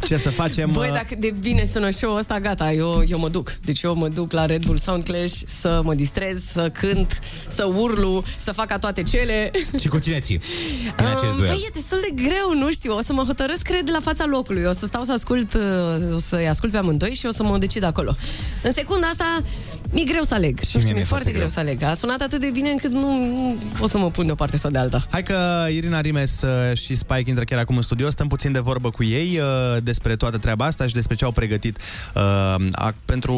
Speaker 2: Ce să facem?
Speaker 4: Băi, dacă de bine sună show ăsta, gata, eu, eu mă duc. Deci eu mă duc la Red Bull Sound Clash să mă distrez, să cânt, să urlu, să fac ca toate cele.
Speaker 3: Și cu cine ții în acest duel?
Speaker 4: Păi e destul de greu, nu știu. O să mă hotărăsc, cred, la fața locului. O să stau să ascult, uh, o să-i ascult pe amândoi și o să mă decid acolo. În secunda asta, mi-e greu să aleg.
Speaker 2: Și
Speaker 4: nu
Speaker 2: mie
Speaker 4: știu,
Speaker 2: mi-e
Speaker 4: mi-e foarte
Speaker 2: foarte
Speaker 4: greu să aleg. A sunat atât de bine încât nu, nu o să mă pun de o parte sau de alta.
Speaker 2: Hai că Irina Rimes uh, și Spike intră chiar acum în studio, stăm puțin de vorbă cu ei uh, despre toată treaba asta și despre ce au pregătit uh, a, pentru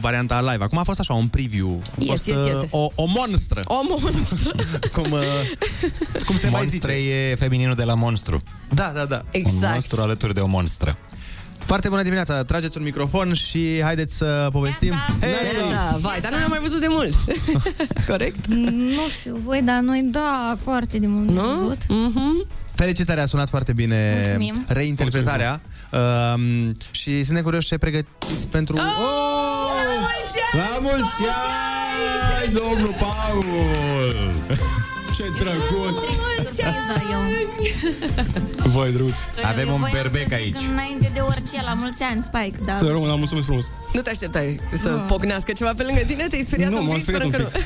Speaker 2: varianta live. Acum a fost așa un preview. A
Speaker 4: Yes,
Speaker 2: fost,
Speaker 4: yes, yes.
Speaker 2: uh, O, o monstră,
Speaker 4: O monstră.
Speaker 2: cum, uh, cum se mai
Speaker 3: Monstre
Speaker 2: zice.
Speaker 3: e femininul de la monstru.
Speaker 2: Da, da, da.
Speaker 3: Un monstru alături de o monstră.
Speaker 2: Foarte bună dimineața, trageți un microfon și haideți să povestim.
Speaker 4: Da, vai, dar nu ne-am mai văzut de mult. Corect?
Speaker 19: Nu știu voi, dar noi da, foarte de mult
Speaker 4: Nu?
Speaker 19: văzut.
Speaker 4: Mm-hmm.
Speaker 2: Felicitări, a sunat foarte bine
Speaker 19: Mulțumim.
Speaker 2: reinterpretarea um, și suntem curioși ce pregătiți pentru... Oh!
Speaker 3: La mulți ani, domnul Paul! Ce drăguț!
Speaker 18: Vai, drăguț.
Speaker 3: Avem
Speaker 19: Eu
Speaker 3: un
Speaker 19: voiam
Speaker 3: berbec
Speaker 19: să zic
Speaker 3: aici.
Speaker 19: Înainte de orice, la mulți ani, Spike, da.
Speaker 18: Să rămână, mulțumesc frumos.
Speaker 4: Nu te așteptai să
Speaker 19: Nu.
Speaker 4: pocnească ceva pe lângă tine? Te-ai speriat
Speaker 18: Nu,
Speaker 4: un
Speaker 18: m-am
Speaker 4: pic?
Speaker 18: speriat
Speaker 4: Sperăm
Speaker 18: un
Speaker 4: că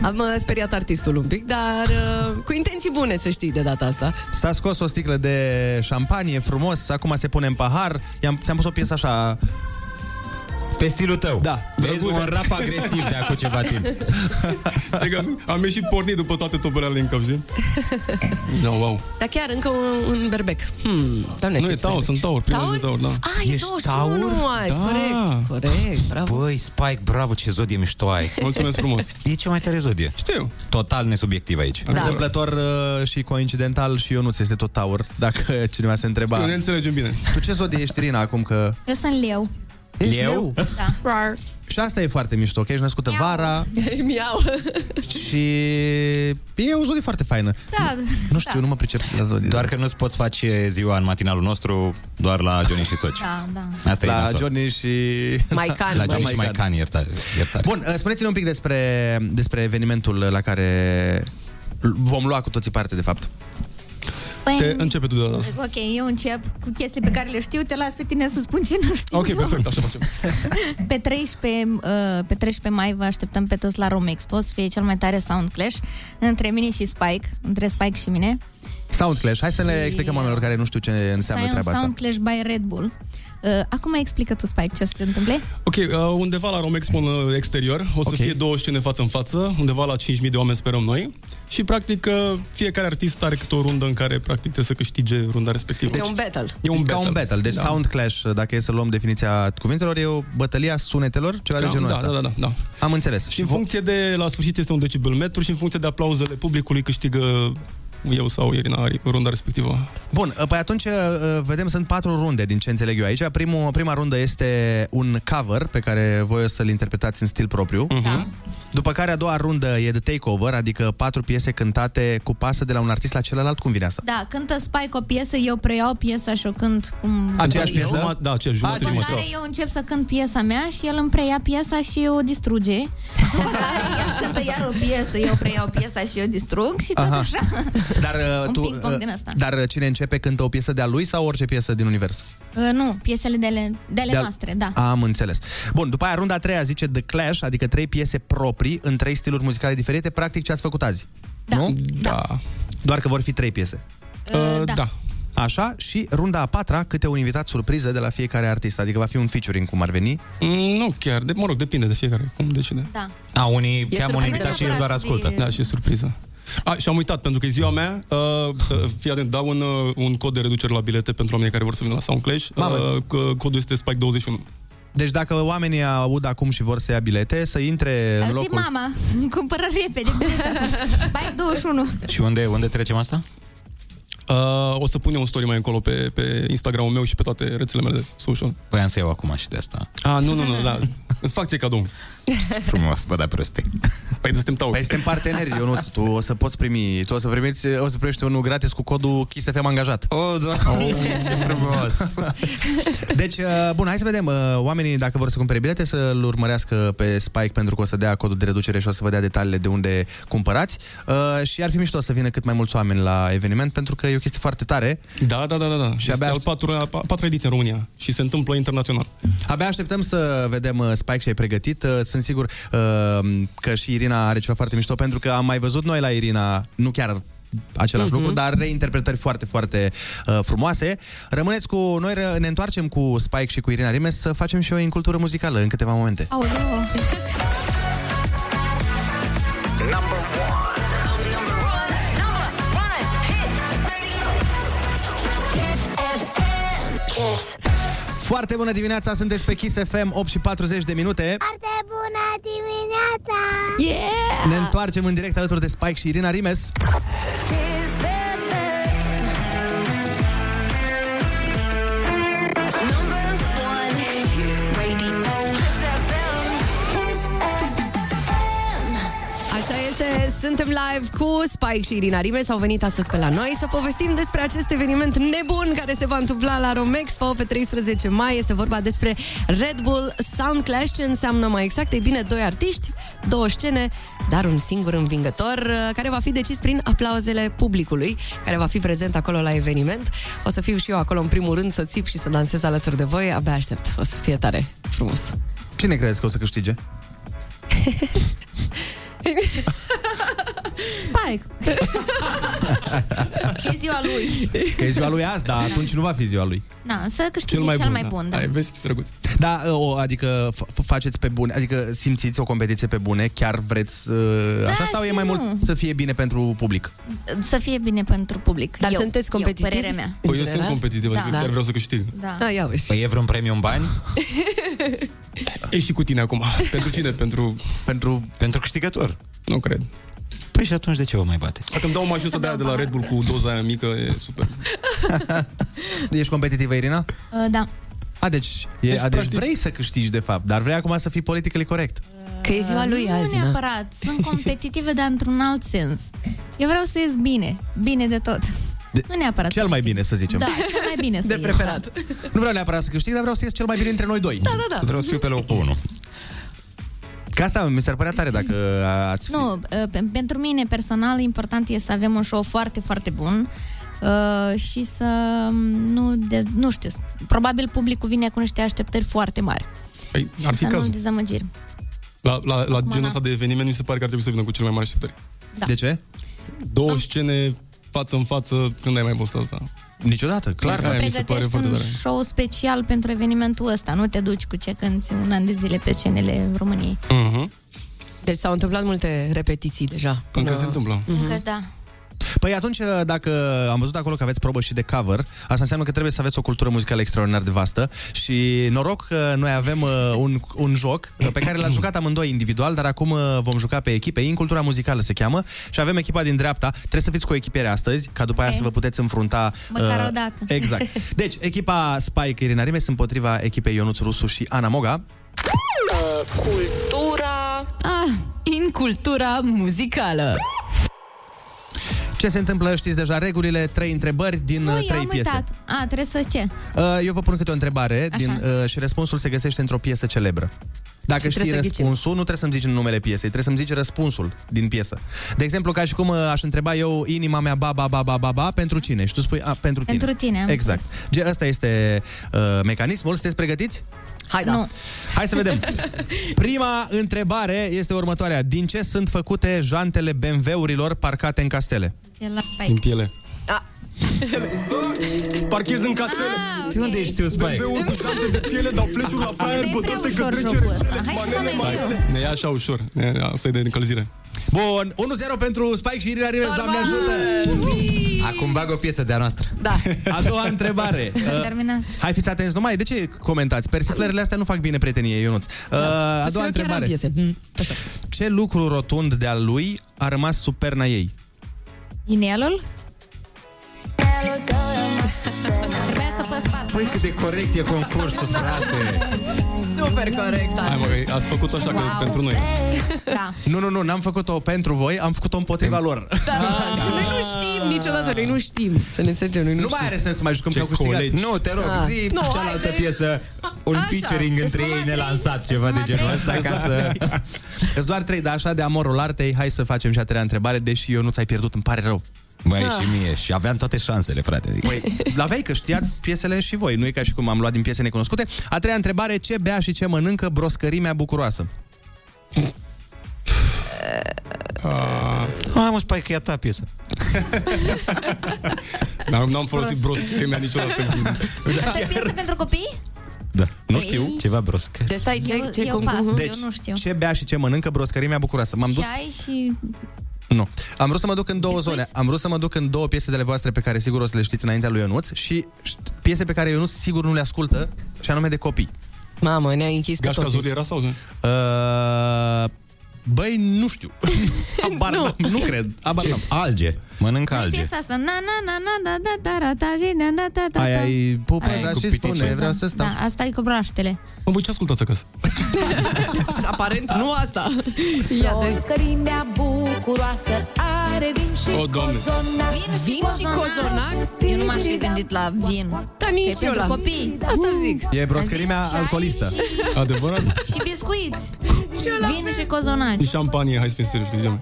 Speaker 4: nu. Am uh, speriat artistul un pic, dar uh, cu intenții bune, să știi, de data asta.
Speaker 2: S-a scos o sticlă de șampanie frumos, acum se pune în pahar. I-am, ți-am pus o piesă așa...
Speaker 3: Pe stilul tău.
Speaker 2: Da.
Speaker 3: Vezi un rap agresiv de acum ceva timp.
Speaker 18: Adică am ieșit pornit după toate toperele în cap, știi? Da, wow.
Speaker 4: Dar chiar încă un, un berbec. Hmm, doamne,
Speaker 18: Nu, e
Speaker 4: câți
Speaker 18: taur,
Speaker 4: berbec.
Speaker 18: sunt taur, prima zi de taur, da.
Speaker 4: Ah, e
Speaker 3: Ești
Speaker 4: 21
Speaker 3: taur?
Speaker 4: azi,
Speaker 18: Da.
Speaker 4: corect. Corect, bravo.
Speaker 3: Băi, Spike, bravo, ce zodie mișto ai.
Speaker 18: Mulțumesc frumos.
Speaker 3: E cea mai tare zodie.
Speaker 18: Știu.
Speaker 3: Total nesubiectiv aici.
Speaker 4: Da.
Speaker 2: Întâmplător uh, și coincidental și eu nu ți este tot taur, dacă cineva se întreba.
Speaker 18: Știu, ne înțelegem bine.
Speaker 2: Tu ce zodie ești, Irina, acum că...
Speaker 19: Eu sunt leu.
Speaker 2: Ești
Speaker 3: Leu?
Speaker 19: Da.
Speaker 4: Rar.
Speaker 2: Și asta e foarte mișto, că ești născută vara
Speaker 4: Miau.
Speaker 2: și e o zodie foarte faină.
Speaker 19: Da.
Speaker 2: Nu știu, nu mă pricep la zodie.
Speaker 3: Doar că nu-ți poți face ziua în matinalul nostru doar la Johnny și Soci.
Speaker 19: Da, da.
Speaker 3: Asta e
Speaker 2: la
Speaker 3: nasol.
Speaker 2: Johnny și...
Speaker 4: Maican.
Speaker 3: La Johnny
Speaker 2: Maican.
Speaker 3: și Maican, iertare. iertare.
Speaker 2: Bun, uh, spuneți-ne un pic despre, despre evenimentul la care vom lua cu toții parte, de fapt.
Speaker 19: Păi,
Speaker 18: Te începe tu de data asta.
Speaker 19: Ok, eu încep cu chestii pe care le știu, te las pe tine să spun ce nu știu.
Speaker 18: Ok, perfect, așa facem.
Speaker 19: Pe 13, uh, pe 13 mai vă așteptăm pe toți la Rome Expo, să fie cel mai tare sound clash între mine și Spike, între Spike și mine.
Speaker 2: Sound Clash. Hai să le explicăm oamenilor care nu știu ce înseamnă
Speaker 19: Sound,
Speaker 2: treaba asta.
Speaker 19: sound Clash by Red Bull. Uh, acum explică tu, Spike, ce se întâmple.
Speaker 18: Ok, uh, undeva la Romexpo în uh, exterior, o să
Speaker 2: Ok.
Speaker 18: fie două scene față în față, undeva la 5.000 de oameni sperăm noi. Și practic uh, fiecare artist are câte o rundă în care practic trebuie să câștige runda respectivă.
Speaker 4: E un battle.
Speaker 18: E un
Speaker 2: E
Speaker 18: battle.
Speaker 2: ca un battle. Deci
Speaker 18: Da.
Speaker 2: Sound Clash, dacă e să luăm definiția cuvintelor, e o bătălie a sunetelor, ceva de
Speaker 18: Cam,
Speaker 2: genul
Speaker 18: da,
Speaker 2: ăsta.
Speaker 18: da, da, da, da.
Speaker 2: Am înțeles.
Speaker 18: Și în funcție de, la sfârșit este un decibel metru și în funcție de aplauzele publicului câștigă eu sau Irina Ari runda respectivă.
Speaker 2: Bun, păi atunci uh, vedem, sunt patru runde din ce înțeleg eu aici. Primul, prima rundă este un cover pe care voi o să-l interpretați în stil propriu.
Speaker 19: Da.
Speaker 2: După care a doua rundă e de takeover, adică patru piese cântate cu pasă de la un artist la celălalt. Cum vine asta?
Speaker 19: Da, cântă Spike o piesă, eu preiau piesa și o cânt cum
Speaker 2: Aceeași
Speaker 19: vreau eu.
Speaker 2: piesă?
Speaker 18: Jumătate, da, aceeași jumătate
Speaker 19: După
Speaker 18: jumătate.
Speaker 19: care eu încep să cânt piesa mea și el îmi preia piesa și o distruge. După care el cântă iar o piesă, eu preiau piesa și eu distrug și tot
Speaker 2: Aha.
Speaker 19: așa.
Speaker 2: Dar, uh,
Speaker 19: Un
Speaker 2: tu,
Speaker 19: ping-pong
Speaker 2: uh,
Speaker 19: din ăsta.
Speaker 2: dar uh, cine începe cântă o piesă de-a lui sau orice piesă din univers?
Speaker 19: Uh, nu, piesele de ale, de ale
Speaker 2: De-al-
Speaker 19: noastre, da.
Speaker 2: Am înțeles. Bun, după aia runda a treia zice The Clash, adică trei piese proprii în trei stiluri muzicale diferite, practic ce ați făcut azi.
Speaker 19: Da.
Speaker 2: Nu?
Speaker 18: Da.
Speaker 2: Doar că vor fi trei piese.
Speaker 19: Uh, da.
Speaker 18: da.
Speaker 2: Așa, și runda a patra, câte un invitat surpriză de la fiecare artist, adică va fi un featuring cum ar veni.
Speaker 18: Mm, Nu chiar, de, mă rog, depinde de fiecare, cum decide.
Speaker 19: Da.
Speaker 3: A, unii
Speaker 19: E
Speaker 3: cheamă un
Speaker 19: surpriză
Speaker 3: invitat și el
Speaker 19: neapărat
Speaker 3: doar
Speaker 19: să
Speaker 3: ascultă.
Speaker 19: fie-
Speaker 18: Da, și e surpriză. A, și am uitat, pentru că e ziua mea, uh, uh, fii atent, dau un, uh, un cod de reducere la bilete pentru oamenii care vor să vină la Sound Clash.
Speaker 2: Mamă.
Speaker 18: Uh, c- codul este Spike21.
Speaker 2: Deci dacă oamenii aud acum și vor să ia bilete, să intre în
Speaker 19: Zi,
Speaker 2: locul...
Speaker 19: mama, cumpără repede bilete. Bai 21.
Speaker 3: Și unde, unde trecem asta?
Speaker 20: Uh, o să pun eu un story mai încolo pe, pe Instagramul meu și pe toate rețelele mele de social.
Speaker 3: Voiam să iau acum și de asta.
Speaker 20: Ah, nu, nu, nu, da. Îți fac ție cadou.
Speaker 3: Frumos, bă, da proste.
Speaker 20: Păi suntem tau.
Speaker 2: Păi suntem parteneri, Ionuț. Tu o să poți primi, tu o să primiți, o să primești unul gratis cu codul Kiss FM angajat.
Speaker 3: Oh, doamne, ce frumos.
Speaker 2: Deci, uh, bun, hai să vedem. uh, Oamenii, dacă vor să cumpere bilete, să-l urmărească pe Spike pentru că o să dea codul de reducere și o să vă dea detaliile de unde cumpărați. Uh, și ar fi mișto să vină cât mai mulți oameni la eveniment pentru că e o chestie foarte tare.
Speaker 20: Da, da, da, da. da.
Speaker 2: Și
Speaker 20: Și
Speaker 2: abia
Speaker 20: abia al patru, a patra ediție în România și se întâmplă internațional.
Speaker 2: Abia așteptăm să vedem uh, Spike și ai pregătit. Uh, Sunt sigur uh, că și Irina are ceva foarte mișto pentru că am mai văzut noi la Irina, nu chiar același
Speaker 4: Mhm.
Speaker 2: lucru, dar reinterpretări foarte, foarte uh, frumoase. Rămâneți cu noi, ră- ne întoarcem cu Spike și cu Irina Rimes să facem și o incultură muzicală în câteva momente.
Speaker 19: Aoleu.
Speaker 2: Foarte bună dimineața, sunteți pe Kiss FM, 8 și 40 de minute.
Speaker 12: Foarte bună dimineața!
Speaker 4: Yeah!
Speaker 2: Ne întoarcem în direct alături de Spike și Irina Rimes.
Speaker 4: Așa suntem live cu Spike și Irina Rimes Au venit astăzi pe la noi să povestim despre acest eveniment nebun care se va întâmpla la Romexpo pe 13 mai. Este vorba despre Red Bull Sound Clash, ce înseamnă mai exact? Ei bine, doi artiști, două scene, dar un singur învingător uh, care va fi decis prin aplauzele publicului, care va fi prezent acolo la eveniment. O să fiu și eu acolo în primul rând să țip și să dansez alături de voi. Abia aștept. O să fie tare frumos.
Speaker 2: Cine credeți că o să câștige?
Speaker 19: Spike. e ziua lui.
Speaker 2: Că e ziua lui azi, dar atunci nu va fi ziua lui.
Speaker 19: Na, să câștige cel mai bun. da.
Speaker 20: Hai, vezi, drăguț.
Speaker 2: Da, o, adică f- faceți pe bune, adică simțiți o competiție pe bune, chiar vreți uh,
Speaker 19: Da
Speaker 2: așa sau e
Speaker 19: și
Speaker 2: mai
Speaker 19: nu.
Speaker 2: mult să fie bine pentru public?
Speaker 19: Să fie bine pentru public.
Speaker 4: Dar
Speaker 19: eu,
Speaker 4: sunteți competitivi?
Speaker 19: Eu, părerea mea.
Speaker 20: Păi eu sunt competitiv, adică
Speaker 19: Da.
Speaker 20: chiar vreau să câștig.
Speaker 19: Da.
Speaker 4: Da, ia vezi.
Speaker 3: Păi e vreun premiu în bani?
Speaker 20: E și cu tine acum. Pentru cine? Pentru...
Speaker 2: Pentru...
Speaker 3: Pentru câștigător.
Speaker 20: Nu cred.
Speaker 3: Păi și atunci de ce vă mai bateți?
Speaker 20: Dacă îmi dau o mașină de aia de la Red Bull cu doza aia mică, e super.
Speaker 2: Ești competitivă, Irina?
Speaker 19: Uh, da.
Speaker 2: A, deci, e,
Speaker 20: Deci,
Speaker 2: deci, deci
Speaker 20: practic-
Speaker 2: vrei să câștigi, de fapt, dar vrei acum să fii politically corect.
Speaker 4: Că e ziua lui
Speaker 19: nu
Speaker 4: azi, na?
Speaker 19: neapărat. Sunt competitive, dar într-un alt sens. Eu vreau să ies bine. Bine de tot.
Speaker 2: De,
Speaker 19: nu neapărat.
Speaker 2: Cel mai bine, să zicem.
Speaker 19: Da, cel mai bine să
Speaker 4: De
Speaker 19: ies,
Speaker 4: preferat.
Speaker 19: Da.
Speaker 2: Nu vreau neapărat să câștig, dar vreau să ies cel mai bine între noi doi.
Speaker 4: Da, da, da.
Speaker 3: Vreau să fiu pe locul 1.
Speaker 2: Ca asta mi s-ar părea tare dacă ați fi...
Speaker 19: Nu, uh, pe- pentru mine personal important e să avem un show foarte, foarte bun uh, și să um, nu, de, nu știu, probabil publicul vine cu niște așteptări foarte mari.
Speaker 20: Păi,
Speaker 19: Și
Speaker 20: ar fi
Speaker 19: să nu
Speaker 20: cazul.
Speaker 19: dezamăgiri.
Speaker 20: La, la, la
Speaker 19: Acum,
Speaker 20: genul
Speaker 19: da.
Speaker 20: ăsta de eveniment mi se pare că ar trebui să vină cu cele mai mari așteptări.
Speaker 19: Da.
Speaker 2: De ce?
Speaker 20: Două scene față în față, când ai mai fost asta?
Speaker 2: Niciodată, clar.
Speaker 19: Să
Speaker 20: Aia mi se pare
Speaker 19: pregătești
Speaker 20: foarte
Speaker 19: un
Speaker 20: tare.
Speaker 19: show special pentru evenimentul ăsta. Nu te duci cu ce cânti un an de zile pe scenele României.
Speaker 20: Mhm.
Speaker 4: Deci s-au întâmplat multe repetiții deja.
Speaker 20: Încă se întâmplă.
Speaker 19: Încă da.
Speaker 2: Păi atunci, dacă am văzut acolo că aveți probă și de cover, asta înseamnă că trebuie să aveți o cultură muzicală extraordinar de vastă și noroc că noi avem uh, un, un joc uh, pe care l-ați jucat amândoi individual, dar acum uh, vom juca pe echipe. Incultura muzicală se cheamă și avem echipa din dreapta. Trebuie să fiți cu o echipere astăzi, ca după aia
Speaker 19: Ok.
Speaker 2: să vă puteți înfrunta.
Speaker 19: Măcar o dată.
Speaker 2: Exact. Deci, echipa Spike Irina Rimes împotriva echipei Ionuț Rusu și Ana Moga.
Speaker 16: Cultura... Ah, in cultura muzicală.
Speaker 2: Ce se întâmplă? Știți deja regulile, trei întrebări din
Speaker 19: Nu,
Speaker 2: uh,
Speaker 19: eu
Speaker 2: trei
Speaker 19: am
Speaker 2: piese.
Speaker 19: uitat. A, trebuie să ce?
Speaker 2: Uh, Eu vă pun câte o întrebare
Speaker 19: Așa.
Speaker 2: din, uh, și răspunsul se găsește într-o piesă celebră. Dacă
Speaker 4: Și
Speaker 2: știi
Speaker 4: trebuie să ghicim.
Speaker 2: răspunsul, nu trebuie să-mi zici numele piesei, trebuie să-mi zici răspunsul din piesă. De exemplu, ca și cum uh, aș întreba eu inima mea ba ba ba ba ba ba pentru cine? Și tu spui a, pentru tine.
Speaker 19: Pentru tine, am
Speaker 2: Exact. Ge, ăsta este uh, mecanismul. Sunteți pregătiți?
Speaker 4: Hai, da.
Speaker 19: Nu.
Speaker 2: Hai să vedem. Prima întrebare este următoarea. Din ce sunt făcute jantele BMW-urilor parcate în castele?
Speaker 19: Ce la
Speaker 20: Din
Speaker 19: Spike.
Speaker 20: piele.
Speaker 4: A.
Speaker 20: Parchez în castele.
Speaker 19: Ah,
Speaker 3: De unde ești tu, Spike?
Speaker 20: BMW-uri cu jante de piele, dau fleciuri la fire,
Speaker 19: e prea
Speaker 20: bătote
Speaker 19: ușor
Speaker 20: că
Speaker 19: jocul ăsta. Hai să
Speaker 20: manele
Speaker 19: dăm mai
Speaker 20: mari.
Speaker 19: greu.
Speaker 20: Ne ia așa ușor. Ne- Asta e de încălzire.
Speaker 2: Bun, 1-0 pentru Spike și Irina Rimes, Doamne ajută!
Speaker 3: Acum bag o piesă de-a noastră.
Speaker 4: Da.
Speaker 2: A doua întrebare.
Speaker 19: Am
Speaker 2: Uh,
Speaker 19: terminat.
Speaker 2: Hai, fiți atenți numai. De ce comentați? Persiflările astea nu fac bine prietenie, Ionuț. Uh, a doua întrebare.
Speaker 4: Piese. Mm, Așa.
Speaker 2: Ce lucru rotund de-al lui a rămas sub perna ei?
Speaker 17: Din elul?
Speaker 19: Trebuia să păs pasul,
Speaker 3: Păi cât de corect e concursul, frate!
Speaker 4: Super corect
Speaker 20: Hai mă, că ați făcut așa că pentru noi.
Speaker 19: Da.
Speaker 2: Nu, nu, nu, n-am făcut-o pentru voi, am făcut-o împotriva lor.
Speaker 4: Da, noi nu știm niciodată, noi nu știm. Să ne înțelegem, noi nu,
Speaker 2: Nu mai
Speaker 4: știm.
Speaker 2: are sens să mai jucăm
Speaker 3: Ce
Speaker 2: că au câștigat.
Speaker 3: colegi. Nu, te rog,
Speaker 4: Ah.
Speaker 3: zi
Speaker 4: Nu,
Speaker 3: cealaltă
Speaker 4: haide.
Speaker 3: piesă, un
Speaker 4: Așa,
Speaker 3: featuring
Speaker 4: îți
Speaker 3: între
Speaker 4: numai
Speaker 3: ei
Speaker 4: trei,
Speaker 3: nelansat,
Speaker 4: îți
Speaker 3: ceva de
Speaker 4: numai
Speaker 3: genul
Speaker 4: trei.
Speaker 3: ăsta, ca să...
Speaker 2: Îți doar trei, dar așa de amorul artei, hai să facem și a treia întrebare, deși eu nu ți-ai pierdut, îmi pare rău.
Speaker 3: Băi,
Speaker 4: Ah.
Speaker 3: și mie, și aveam toate șansele, frate. Adică.
Speaker 2: Păi, l-aveai că știați piesele și voi, nu e ca și cum am luat din piese necunoscute. A treia întrebare, ce bea și ce mănâncă broscărimea bucuroasă?
Speaker 3: Hai mă, spai că e a ta piesă.
Speaker 20: N-am, n-am folosit broscărimea niciodată.
Speaker 19: Asta e piesă pentru copii?
Speaker 3: Da. Nu
Speaker 19: Ei.
Speaker 3: știu. Ceva broscă.
Speaker 4: De stai, ce,
Speaker 19: Eu-
Speaker 4: ce
Speaker 19: eu
Speaker 4: concurs?
Speaker 19: pas.
Speaker 2: Deci,
Speaker 19: Eu nu știu.
Speaker 2: ce bea și ce mănâncă broscărimea bucuroasă? M-am dus...
Speaker 19: Ceai și...
Speaker 2: Nu. Am vrut să mă duc în două Discuiți? zone. Am vrut să mă duc în două piese de ale voastre pe care sigur o să le știți înaintea lui Ionuț și piese pe care Ionuț sigur nu le ascultă, și anume de copii.
Speaker 4: Mamă, ne-a închis
Speaker 20: Gașca pe
Speaker 4: toți.
Speaker 20: Zul era sau nu?
Speaker 2: Uh, Băi, nu știu. Abar nu. nu cred. Abar n
Speaker 3: Alge. Mănâncă alge.
Speaker 19: Piesa asta. Na, na, na, na, da, da, da, ra, da, da, da,
Speaker 2: și spune, vreau să stau.
Speaker 19: Da, asta e cu braștele.
Speaker 20: Mă, voi ce ascultați acasă?
Speaker 4: Aparent, nu asta. Ia de
Speaker 17: bucuroasă are vin și
Speaker 20: O, Doamne.
Speaker 17: cozonac
Speaker 4: Vin și cozonac?
Speaker 19: Eu nu m-aș fi gândit la vin.
Speaker 4: Da,
Speaker 19: Că e
Speaker 4: nici eu
Speaker 19: pentru
Speaker 4: la...
Speaker 19: copii.
Speaker 4: Asta zic.
Speaker 2: E broscărimea
Speaker 19: Am zis ceai
Speaker 2: alcoolistă.
Speaker 19: Și,
Speaker 20: Adevărat?
Speaker 19: și biscuiți. Vin și cozonaci.
Speaker 20: Și șampanie, hai să fim serioși, că ziceam.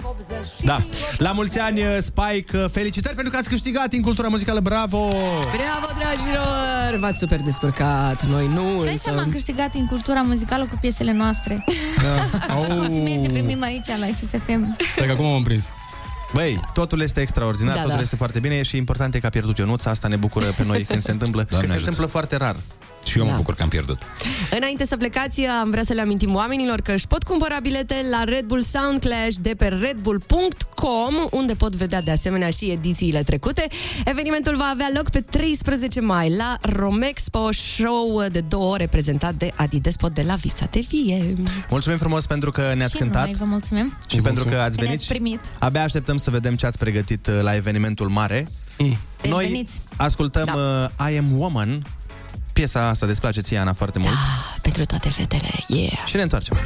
Speaker 2: Da. La mulți ani, Spike, felicitări pentru că ați câștigat în cultura muzicală, bravo!
Speaker 4: Bravo, dragilor! V-ați super descurcat, noi nu,
Speaker 19: Dai
Speaker 4: însă...
Speaker 19: seama, am câștigat în cultura muzicală cu piesele noastre.
Speaker 20: Da. Au.
Speaker 19: Te primim aici la XFM.
Speaker 20: Stai că acum m-am prins.
Speaker 2: Băi, totul este extraordinar,
Speaker 4: Da,
Speaker 2: totul
Speaker 4: da.
Speaker 2: este foarte bine și important e că a pierdut Ionuț, asta ne bucură pe noi când se întâmplă,
Speaker 3: Doamne
Speaker 2: că se
Speaker 3: ajută.
Speaker 2: întâmplă foarte rar.
Speaker 3: Și eu mă
Speaker 4: Da.
Speaker 3: bucur că am pierdut.
Speaker 4: Înainte să plecați, am vrea să le amintim oamenilor că își pot cumpăra bilete la Red Bull Sound Clash de pe redbull.com, unde pot vedea de asemenea și edițiile trecute. Evenimentul va avea loc pe 13 mai la Romexpo, show de două ore prezentat de Adi Despot de la Vița de Vie.
Speaker 2: Mulțumim frumos pentru că ne-ați
Speaker 19: și
Speaker 2: cântat
Speaker 19: noi vă mulțumim
Speaker 2: și pentru că ați
Speaker 19: că
Speaker 2: venit.
Speaker 19: ne-ați primit.
Speaker 2: Abia așteptăm să vedem ce ați pregătit uh, la evenimentul mare.
Speaker 19: Deci
Speaker 2: Noi
Speaker 19: veniți.
Speaker 2: ascultăm
Speaker 4: Da.
Speaker 2: uh, I Am Woman. Piesa asta îți place ție, Ana, foarte mult.
Speaker 4: Ah, pentru toate fetele, yeah!
Speaker 2: Și ne întoarcem.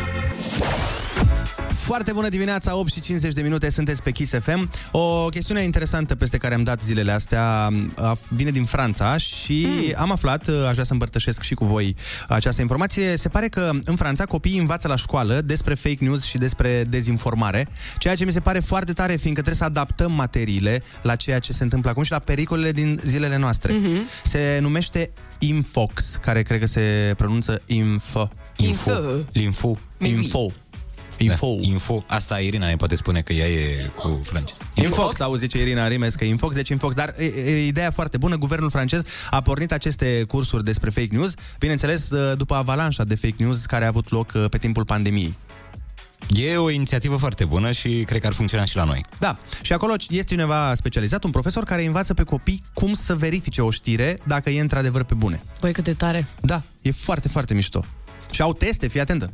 Speaker 2: Foarte bună dimineața, 8 și 50 de minute, sunteți pe Kiss FM. O chestiune interesantă peste care am dat zilele astea a, vine din Franța și mm. am aflat, aș vrea să împărtășesc și cu voi această informație. Se pare că în Franța copiii învață la școală despre fake news și despre dezinformare, ceea ce mi se pare foarte tare, fiindcă trebuie să adaptăm materiile la ceea ce se întâmplă acum și la pericolele din zilele noastre. Mm-hmm. Se numește Infox, care cred că se pronunță Info.
Speaker 4: Info.
Speaker 3: Linfu.
Speaker 2: Info. Info.
Speaker 3: Da, info. Asta Irina ne poate spune că ea e cu francez.
Speaker 2: Infox, auzi, zice Irina Rimes că Infox, deci Infox, dar e, e, ideea foarte bună, guvernul francez a pornit aceste cursuri despre fake news, bineînțeles după avalanșa de fake news care a avut loc uh, pe timpul pandemiei.
Speaker 3: E o inițiativă foarte bună și cred că ar funcționa și la noi.
Speaker 2: Da, și acolo este cineva specializat, un profesor care învață pe copii cum să verifice o știre dacă e într-adevăr pe bune.
Speaker 4: Băi, cât de tare!
Speaker 2: Da, e foarte, foarte mișto. Și au teste, fii atentă.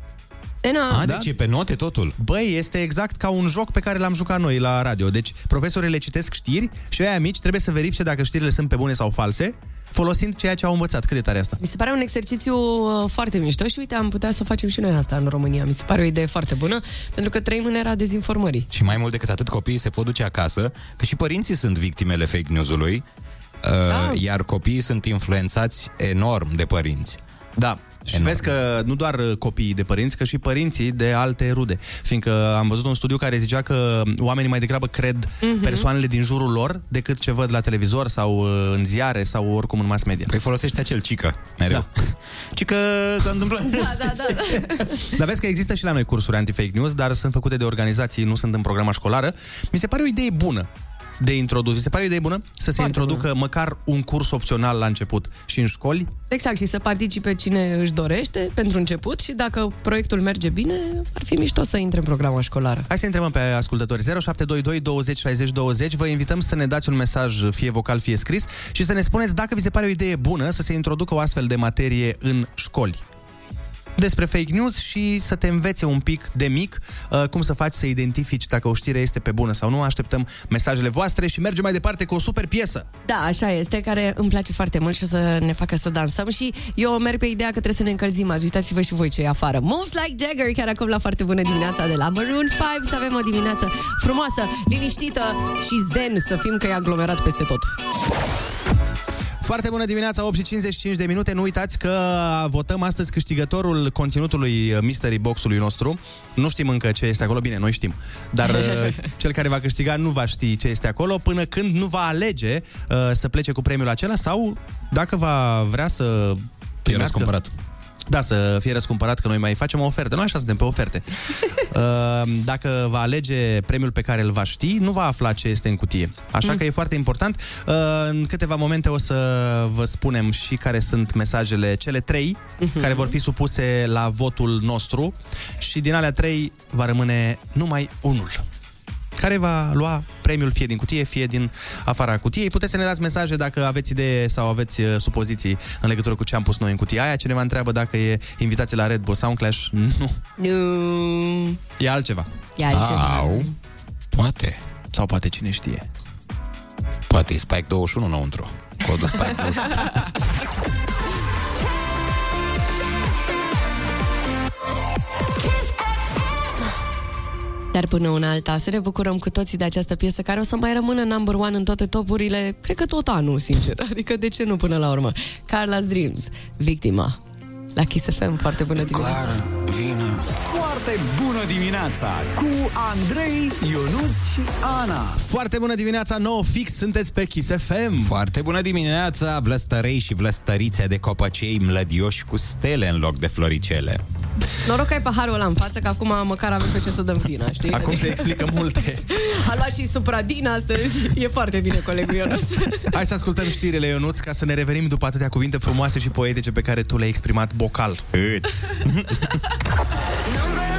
Speaker 4: E, na,
Speaker 3: A, da? deci e pe note totul.
Speaker 2: Băi, este exact ca un joc pe care l-am jucat noi la radio. Deci, profesorii le citesc știri și aia mici trebuie să verifice dacă știrile sunt pe bune sau false, folosind ceea ce au învățat. Cât de tare e asta?
Speaker 4: Mi se pare un exercițiu uh, foarte mișto și uite, am putea să facem și noi asta în România. Mi se pare o idee foarte bună, pentru că trăim în era dezinformării.
Speaker 3: Și mai mult decât atât, copiii se pot duce acasă, că și părinții sunt victimele fake news-ului, uh,
Speaker 4: Ah.
Speaker 3: iar copiii sunt influențați enorm de părinți.
Speaker 2: Da. Și
Speaker 3: Enorm.
Speaker 2: vezi că nu doar uh, copiii de părinți, că și părinții de alte rude. Fiindcă am văzut un studiu care zicea că oamenii mai degrabă cred
Speaker 4: Mhm.
Speaker 2: persoanele din jurul lor decât ce văd la televizor sau uh, în ziare sau oricum în mass media.
Speaker 3: Păi folosește acel cică, mereu. Da. Cică s-a întâmplat.
Speaker 4: Da, da, da.
Speaker 2: Dar vezi că există și la noi cursuri anti-fake news, dar sunt făcute de organizații, nu sunt în programa școlară. Mi se pare o idee bună de introdus. Mi se pare o idee bună să se
Speaker 4: Foarte
Speaker 2: introducă
Speaker 4: bună.
Speaker 2: măcar un curs opțional la început și în școli.
Speaker 4: Exact, și să participe cine își dorește pentru început și dacă proiectul merge bine, ar fi mișto să intre în programa școlară.
Speaker 2: Hai să întrebăm pe ascultători 0722 20 60 20. Vă invităm să ne dați un mesaj, fie vocal, fie scris, și să ne spuneți dacă vi se pare o idee bună să se introducă o astfel de materie în școli. Despre fake news și să te învețe un pic de mic uh, cum să faci să identifici dacă o știre este pe bună sau nu. Așteptăm mesajele voastre și mergem mai departe cu o super piesă.
Speaker 4: Da, așa este, care îmi place foarte mult și o să ne facă să dansăm și eu merg pe ideea că trebuie să ne încălzim azi. Uitați-vă și voi ce e afară. Moves like Jagger, chiar acum la foarte bună dimineața de la Maroon 5, să avem o dimineață frumoasă, liniștită și zen, să fim că e aglomerat peste tot.
Speaker 2: Foarte bună dimineața, 8 și 55 de minute. Nu uitați că votăm astăzi câștigătorul conținutului Mystery Box-ului nostru. Nu știm încă ce este acolo, bine, noi știm. Dar uh, cel care va câștiga nu va ști ce este acolo până când nu va alege uh, să plece cu premiul acela sau dacă va vrea să
Speaker 3: E răscumpărat.
Speaker 2: Da, să fie răscumpărat, că noi mai facem o ofertă. Noi așa suntem pe oferte. Uh, Dacă va alege premiul pe care îl va ști, nu va afla ce este în cutie. Așa că e foarte important. Uh, În câteva momente o să vă spunem și care sunt mesajele, cele trei, care vor fi supuse la votul nostru și din alea trei va rămâne numai unul care va lua premiul fie din cutie, fie din afara cutiei. Puteți să ne dați mesaje dacă aveți idee sau aveți uh, supoziții în legătură cu ce am pus noi în cutia aia. Cineva întreabă dacă e invitație la Red Bull sau un Clash. Nu,
Speaker 4: Nu,
Speaker 2: e altceva.
Speaker 4: e altceva.
Speaker 3: Au, poate.
Speaker 2: Sau poate cine știe.
Speaker 3: Poate e Spike 21 înăuntru. Codul Spike 21.
Speaker 4: Dar până una alta, să ne bucurăm cu toții de această piesă care o să mai rămână number one în toate topurile, cred că tot anul, sincer. Adică de ce nu până la urmă? Carla's Dreams, Victima. La Kiss FM, foarte bună dimineața.
Speaker 15: Foarte bună dimineața cu Andrei, Ionus și Ana.
Speaker 2: Foarte bună dimineața, nouă fix, sunteți pe Kiss FM.
Speaker 3: Foarte bună dimineața, vlăstărei și vlăstărițe de copăcei mlădioși cu stele în loc de floricele.
Speaker 4: Noroc că ai paharul ăla în față, că acum măcar avem pe ce să dăm vina, știi?
Speaker 2: Acum se explică multe.
Speaker 4: A luat și supradin astăzi. E foarte bine, colegul Ionuț.
Speaker 2: Hai să ascultăm știrile, Ionuț, ca să ne revenim după atâtea cuvinte frumoase și poetice pe care tu le-ai exprimat vocal.
Speaker 3: Îți.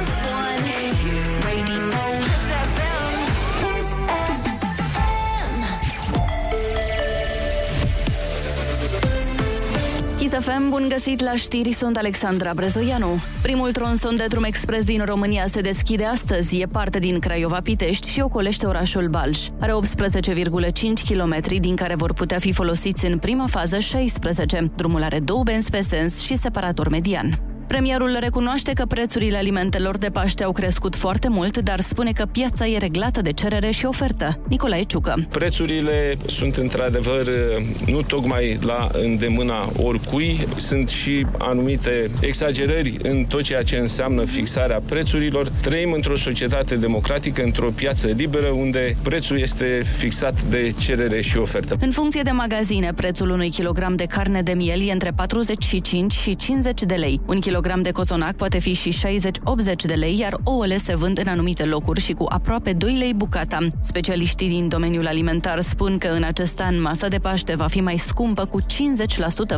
Speaker 16: Kiss FM, bun găsit la știri, sunt Alexandra Brezoianu. Primul tronson de drum expres din România se deschide astăzi, e parte din Craiova-Pitești și ocolește orașul Balș. Are 18,5 km, din care vor putea fi folosiți în prima fază 16. Drumul are două benzi pe sens și separator median. Premierul recunoaște că prețurile alimentelor de Paște au crescut foarte mult, dar spune că piața e reglată de cerere și ofertă. Nicolae Ciucă.
Speaker 6: Prețurile sunt într-adevăr nu tocmai la îndemâna oricui, sunt și anumite exagerări în tot ceea ce înseamnă fixarea prețurilor. Trăim într-o societate democratică, într-o piață liberă, unde prețul este fixat de cerere și ofertă.
Speaker 16: În funcție de magazine, prețul unui kilogram de carne de miel e între 45 și 50 de lei. Un kilogram de cozonac poate fi și 60-80 de lei, iar ouăle se vând în anumite locuri și cu aproape 2 lei bucata. Specialiștii din domeniul alimentar spun că în acest an masa de Paște va fi mai scumpă cu 50%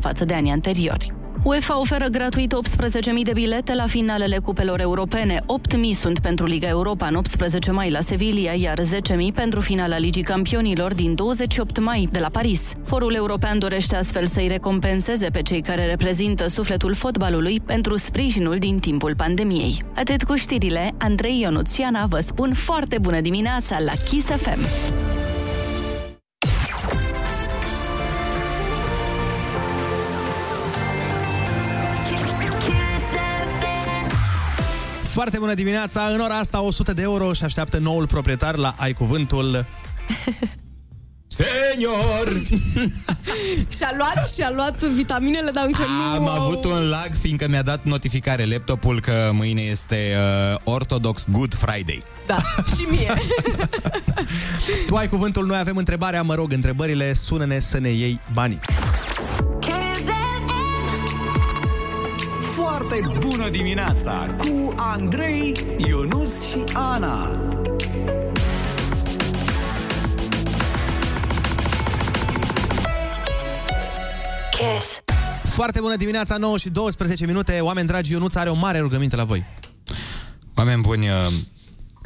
Speaker 16: față de anii anteriori. UEFA oferă gratuit 18.000 de bilete la finalele cupelor europene. 8.000 sunt pentru Liga Europa în 18 mai la Sevilla, iar 10.000 pentru finala Ligii Campionilor din 28 mai de la Paris. Forul european dorește astfel să-i recompenseze pe cei care reprezintă sufletul fotbalului pentru sprijinul din timpul pandemiei. Atât cu știrile, Andrei Ionuțiana vă spun foarte bună dimineața la Kiss FM.
Speaker 2: Foarte bună dimineața! În ora asta 100 de euro și așteaptă noul proprietar la Ai Cuvântul.
Speaker 3: Senior!
Speaker 4: Și-a luat, și-a luat vitaminele, dar încă
Speaker 3: Am
Speaker 4: nu...
Speaker 3: avut un lag, fiindcă mi-a dat notificare laptopul că mâine este uh, Orthodox Good Friday.
Speaker 4: Da, și mie.
Speaker 2: Tu ai cuvântul, noi avem întrebarea, mă rog, întrebările, sună-ne să ne iei banii.
Speaker 15: Foarte bună dimineața cu Andrei, Ionus și Ana.
Speaker 2: Foarte bună dimineața, 9 și 12 minute. Oameni dragi, Ionuț are o mare rugăminte la voi.
Speaker 3: Oameni buni, uh,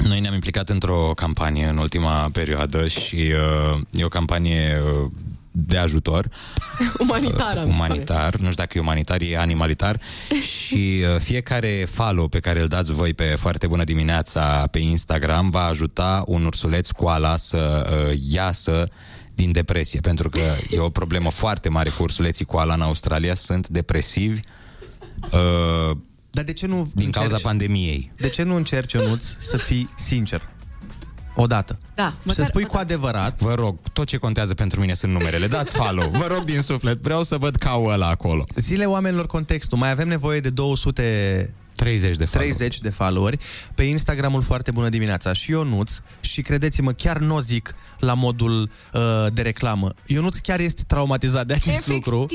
Speaker 3: noi ne-am implicat într-o campanie în ultima perioadă și uh, e o campanie uh, de ajutor.
Speaker 4: Umanitar, am
Speaker 3: Umanitar, nu știu dacă e umanitar, e animalitar. și uh, fiecare follow pe care îl dați voi pe Foarte Bună Dimineața pe Instagram va ajuta un ursuleț koala să uh, iasă din depresie, pentru că e o problemă foarte mare cu ursuleții koala în Australia, sunt depresivi uh,
Speaker 2: Dar de ce nu
Speaker 3: din cauza
Speaker 2: încerci-
Speaker 3: pandemiei.
Speaker 2: De ce nu încerci, Ionuț, să fii sincer? Odată.
Speaker 4: Da,
Speaker 2: Și să spui cu adevărat.
Speaker 3: Vă rog, tot ce contează pentru mine sunt numerele. Dați follow. Vă rog din suflet. Vreau să văd caul ăla acolo.
Speaker 2: Zile oamenilor contextul. Mai avem nevoie de 200
Speaker 3: 30 de follow.
Speaker 2: 30 de followeri pe Instagramul Foarte Bună Dimineața și Ionuț și credeți-mă, chiar nu o zic la modul uh, de reclamă. Ionuț chiar este traumatizat de acest
Speaker 4: Efectiv.
Speaker 2: lucru.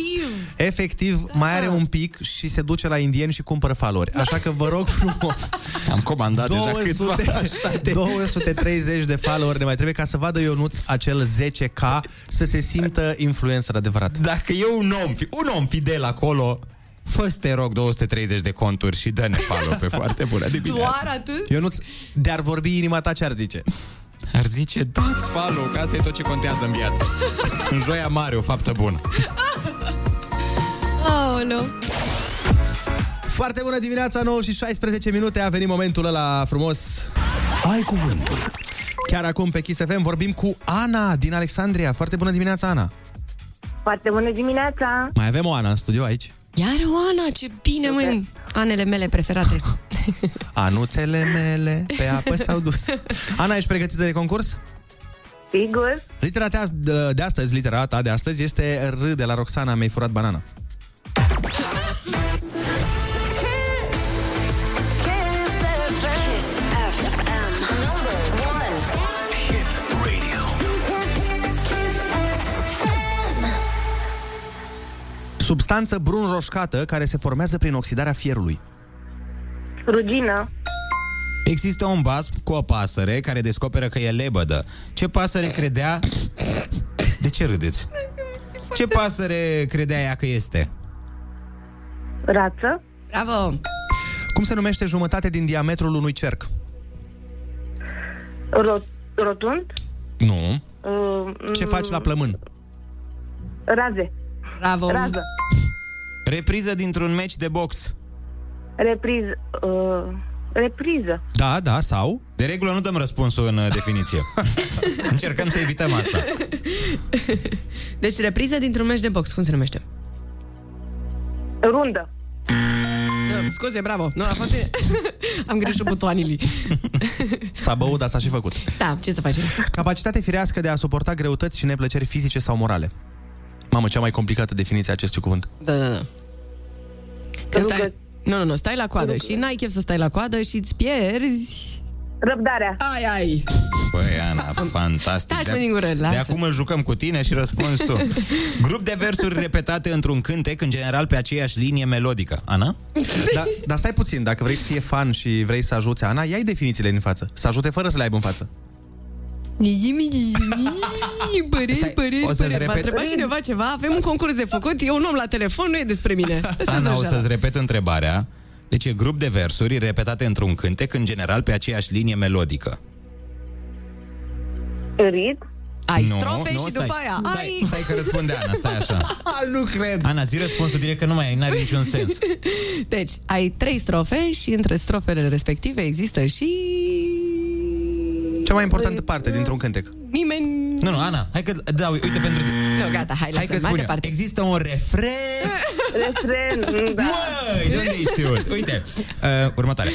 Speaker 2: Efectiv, da. mai are un pic și se duce la indieni și cumpără followeri. Așa că vă rog frumos.
Speaker 3: Am comandat deja câțiva.
Speaker 2: 200,
Speaker 3: Așa de...
Speaker 2: 230 de followeri ne mai trebuie ca să vadă Ionuț acel 10k să se simtă influencer adevărat.
Speaker 3: Dacă e un om, fi- un om fidel acolo, fă te rog 230 de conturi și dă-ne follow pe foarte bună dimineața.
Speaker 4: Doar atât?
Speaker 2: Ionuț, de-ar vorbi inima ta ce ar zice?
Speaker 3: Ar zice, dați follow, că asta e tot ce contează în viață. în joia mare, o faptă bună.
Speaker 4: Aoleu.
Speaker 2: Foarte bună dimineața, 9 și 16 minute, a venit momentul ăla frumos. Ai cuvântul. Chiar acum pe Kiss FM vorbim cu Ana din Alexandria. Foarte bună dimineața, Ana.
Speaker 13: Foarte bună dimineața!
Speaker 2: Mai avem o Ana în studio aici.
Speaker 4: Iar Oana, ce bine, măi. Anele mele preferate.
Speaker 2: Anuțele mele pe apă s-au dus. Ana, ești pregătită de concurs?
Speaker 13: Sigur.
Speaker 2: Litera ta de, de astăzi, litera ta de astăzi este R de la Roxana, mi-ai furat banana. Substanță brun roșcată care se formează prin oxidarea fierului.
Speaker 13: Rugină.
Speaker 3: Există un basm cu o pasăre care descoperă că e lebădă. Ce pasăre credea... De ce râdeți? Ce pasăre credea ea că este?
Speaker 13: Rață.
Speaker 4: Bravo!
Speaker 2: Cum se numește jumătate din diametrul unui cerc?
Speaker 13: Rot- rotund.
Speaker 2: Nu.
Speaker 13: Uh,
Speaker 2: Ce faci la plămân?
Speaker 13: Raze.
Speaker 4: Bravo!
Speaker 13: Rază.
Speaker 3: Repriză dintr-un meci de box.
Speaker 13: Repriză. Uh, repriză.
Speaker 2: Da, da, sau?
Speaker 3: De regulă nu dăm răspunsul în uh, definiție. Încercăm să evităm asta.
Speaker 4: Deci repriză dintr-un meci de box, cum se numește?
Speaker 13: Rundă.
Speaker 4: Da, scuze, bravo. Nu, a fost... Am greșit butoanele.
Speaker 2: S-a băut, dar s-a și făcut.
Speaker 4: Da, ce să facem?
Speaker 2: Capacitate firească de a suporta greutăți și neplăceri fizice sau morale. Mamă, cea mai complicată definiție a acestui cuvânt.
Speaker 4: Da, da, da. Că stai... Nu, nu, nu, stai la coadă și n-ai chef să stai la coadă și îți pierzi...
Speaker 13: Răbdarea.
Speaker 4: Ai, ai.
Speaker 3: Băi, Ana, fantastic.
Speaker 4: Taci, mă, din gură,
Speaker 3: de
Speaker 4: lasă.
Speaker 3: acum îl jucăm cu tine și răspunzi tu. Grup de versuri repetate într-un cântec, în general pe aceeași linie melodică. Ana?
Speaker 2: Da, dar stai puțin, dacă vrei să fie fan și vrei să ajute Ana, ia definițiile din față. Să ajute fără să le aibă în față.
Speaker 4: Păreri, păreri,
Speaker 3: o să-ți
Speaker 4: păreri. M-a
Speaker 3: repet.
Speaker 4: întrebat cineva ceva, avem un concurs de făcut, e un om la telefon, nu e despre mine. Asta
Speaker 3: Ana, o
Speaker 4: deja.
Speaker 3: să-ți repet întrebarea. Deci e grup de versuri repetate într-un cântec, în general pe aceeași linie melodică.
Speaker 13: Rit.
Speaker 4: Ai
Speaker 3: Nu,
Speaker 4: strofe
Speaker 3: nu,
Speaker 4: și
Speaker 3: stai.
Speaker 4: după aia
Speaker 3: Stai,
Speaker 4: ai...
Speaker 3: stai că răspunde Ana, stai așa.
Speaker 2: nu cred.
Speaker 3: Ana, zi răspunsul direct că nu mai are niciun sens.
Speaker 4: Deci, ai trei strofe și între strofele respective există și...
Speaker 2: Cea mai importantă parte dintr-un cântec.
Speaker 4: Nimeni...
Speaker 3: Nu, nu, Ana, hai că, da, uite pentru tine.
Speaker 4: Nu, gata, hai,
Speaker 3: Hai că
Speaker 4: lasă, mai
Speaker 3: spun eu.
Speaker 4: departe.
Speaker 3: Există un refren
Speaker 13: Refren. Da.
Speaker 3: Măi, de unde ai știut? Uite, uh, următoare.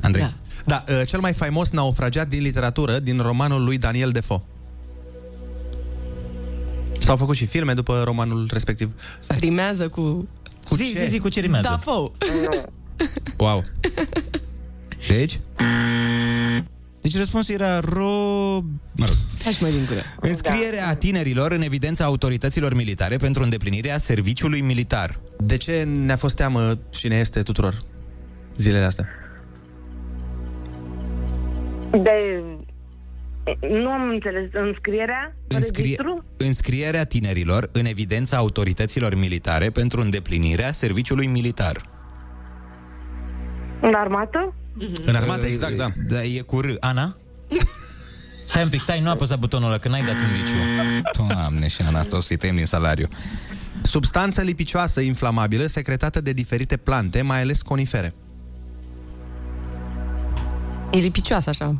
Speaker 3: Andrei. Da.
Speaker 2: Da, uh, cel mai faimos naufragiat din literatură, din romanul lui Daniel Defoe. S-au făcut și filme după romanul respectiv.
Speaker 4: Rimează cu...
Speaker 2: Cu
Speaker 3: zi,
Speaker 2: ce?
Speaker 3: zi, zi, cu ce rimează?
Speaker 4: Da, fou.
Speaker 2: Wow.
Speaker 3: Deci? Deci răspunsul era ro... Mă rog.
Speaker 4: Hai și mai din gură.
Speaker 3: Înscrierea tinerilor în evidența autorităților militare pentru îndeplinirea serviciului militar.
Speaker 2: De ce ne-a fost teamă și ne este tuturor zilele astea?
Speaker 13: De... Nu am înțeles. Înscrierea?
Speaker 3: Înscrie...
Speaker 13: Registru?
Speaker 3: Înscrierea tinerilor în evidența autorităților militare pentru îndeplinirea serviciului militar.
Speaker 13: În armată?
Speaker 2: În armată, exact, da.
Speaker 3: Da, e cu R. Ana? Stai un pic, stai, nu apăsa butonul ăla, că n-ai dat indiciu. Doamne, spune și Ana, asta o să-i tăiem din salariu.
Speaker 2: Substanță lipicioasă inflamabilă secretată de diferite plante, mai ales conifere.
Speaker 4: E lipicioasă așa.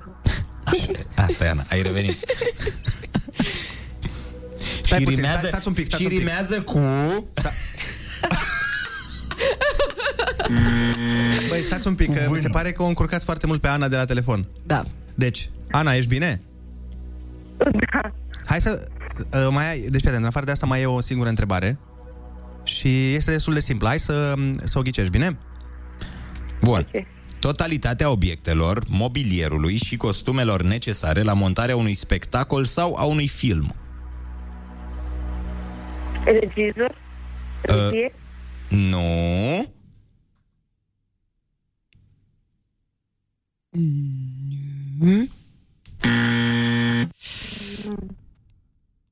Speaker 3: Asta e, Ana, ai revenit.
Speaker 2: Stai
Speaker 3: și
Speaker 2: puțin,
Speaker 3: rimează,
Speaker 2: stai- stați un pic, stați
Speaker 3: și
Speaker 2: un pic.
Speaker 3: rimează cu...
Speaker 2: Băi, stați un pic, că mi se pare că o încurcați foarte mult pe Ana de la telefon.
Speaker 4: Da.
Speaker 2: Deci, Ana, ești bine?
Speaker 13: Da.
Speaker 2: Hai să... Uh, mai ai, deci, prieten, în afară de asta mai e o singură întrebare. Și este destul de simplu. Hai să, să o ghicești, bine?
Speaker 3: Bun. Totalitatea obiectelor, mobilierului și costumelor necesare la montarea unui spectacol sau a unui film.
Speaker 13: Regizor? Regie?
Speaker 3: Nu.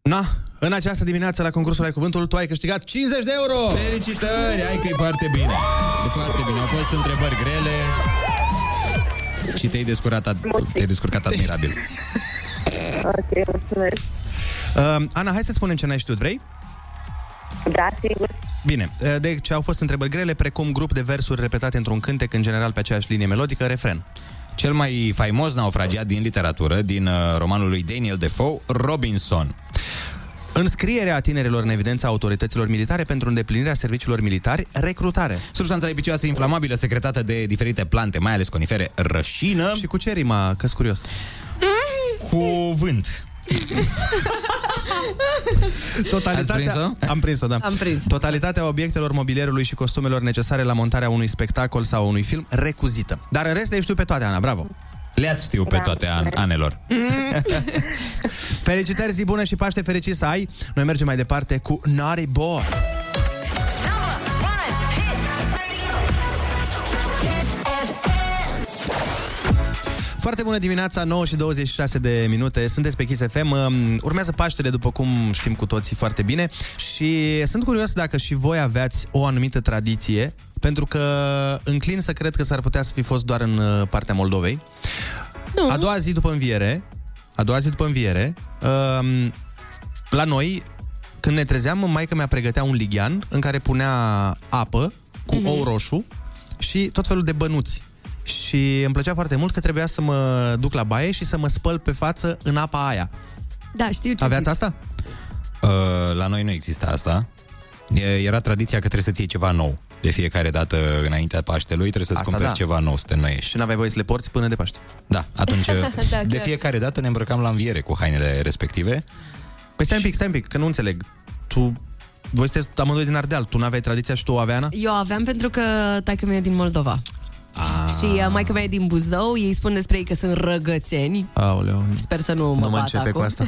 Speaker 2: Na, în această dimineață la concursul Ai Cuvântul, tu ai câștigat 50 de euro!
Speaker 3: Felicitări! Hai că e foarte bine. E foarte bine. Au fost întrebări grele și te-ai descurcat, ad- te-ai descurcat admirabil.
Speaker 13: Ok, mulțumesc.
Speaker 2: Uh, Ana, hai să spunem ce n-ai știut, vrei?
Speaker 13: Da, sigur.
Speaker 2: Bine, uh, deci au fost întrebări grele, precum grup de versuri repetate într-un cântec, în general pe aceeași linie melodică, refren.
Speaker 3: Cel mai faimos naufragiat din literatură, din uh, romanul lui Daniel Defoe, Robinson.
Speaker 2: Înscrierea tinerilor în evidența autorităților militare pentru îndeplinirea serviciilor militari, recrutare.
Speaker 3: Substanța lipicioasă inflamabilă secretată de diferite plante, mai ales conifere, rășină.
Speaker 2: Și cu ce rima, că curios?
Speaker 3: Cuvânt.
Speaker 2: Totalitatea...
Speaker 3: Ați prins-o?
Speaker 2: Am prins-o, da.
Speaker 4: Am prins.
Speaker 2: Totalitatea obiectelor mobilierului și costumelor necesare la montarea unui spectacol sau unui film recuzită. Dar în rest le știu pe toate, Ana, bravo!
Speaker 3: Le-ați știu pe toate an- anelor.
Speaker 2: Felicitări, zi bună și Paște fericit să ai! Noi mergem mai departe cu Naughty Boy. Foarte bună dimineața, 9 și 26 de minute, sunteți pe Kiss FM. Um, Urmează Paștele, după cum știm cu toții foarte bine și sunt curios dacă și voi aveați o anumită tradiție, pentru că înclin să cred că s-ar putea să fi fost doar în uh, partea Moldovei.
Speaker 4: Nu.
Speaker 2: A doua zi după înviere, a doua zi după înviere, um, la noi, când ne trezeam, maica mea pregătea un lighean în care punea apă cu
Speaker 4: Mhm.
Speaker 2: ou roșu și tot felul de bănuți. Și îmi plăcea foarte mult că trebuia să mă duc la baie și să mă spăl pe față în apa aia.
Speaker 4: Da, știu ce
Speaker 2: Aveați
Speaker 4: zici.
Speaker 2: asta?
Speaker 3: Uh, la noi nu există asta. E- Era tradiția că trebuie să-ți iei ceva nou. De fiecare dată înaintea Paștelui trebuie să-ți
Speaker 2: Asta
Speaker 3: cumperi
Speaker 2: da.
Speaker 3: ceva nou să te înnoiești.
Speaker 2: Și n-aveai voie să le porți până de Paște.
Speaker 3: Da, atunci
Speaker 4: Da,
Speaker 3: de
Speaker 4: chiar.
Speaker 3: fiecare dată ne îmbrăcam la înviere cu hainele respective.
Speaker 2: Păi stai un pic, stai un pic, că nu înțeleg. Tu, voi sunteți amândoi din Ardeal, tu n-aveai tradiția și tu o avea, Ana?
Speaker 4: Eu aveam pentru că taică mea e din Moldova. Și uh, maica mea e din Buzău, ei spun despre ei că sunt răgățeni.
Speaker 2: Aoleu,
Speaker 4: Sper să nu mă
Speaker 2: nu mă
Speaker 4: bat
Speaker 2: începe
Speaker 4: acum.
Speaker 2: cu asta.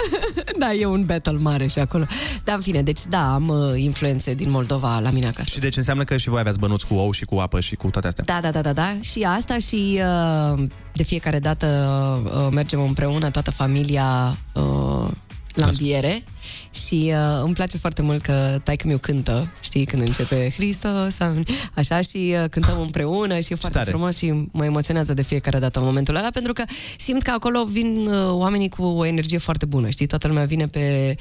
Speaker 4: da, e un battle mare și acolo. Dar în fine, deci da, am uh, influențe din Moldova la mine acasă.
Speaker 2: Și deci înseamnă că și voi aveați bănuți cu ou și cu apă și cu toate astea.
Speaker 4: Da, da, da, da, da. Și asta și uh, de fiecare dată uh, mergem împreună, toată familia uh, la înviere. Și uh, îmi place foarte mult că taică meu cântă, știi, când începe Hristos, am- așa, și uh, cântăm împreună și e foarte
Speaker 2: tare.
Speaker 4: frumos și mă emoționează de fiecare dată în momentul ăla, pentru că simt că acolo vin uh, oamenii cu o energie foarte bună, știi, toată lumea vine pe...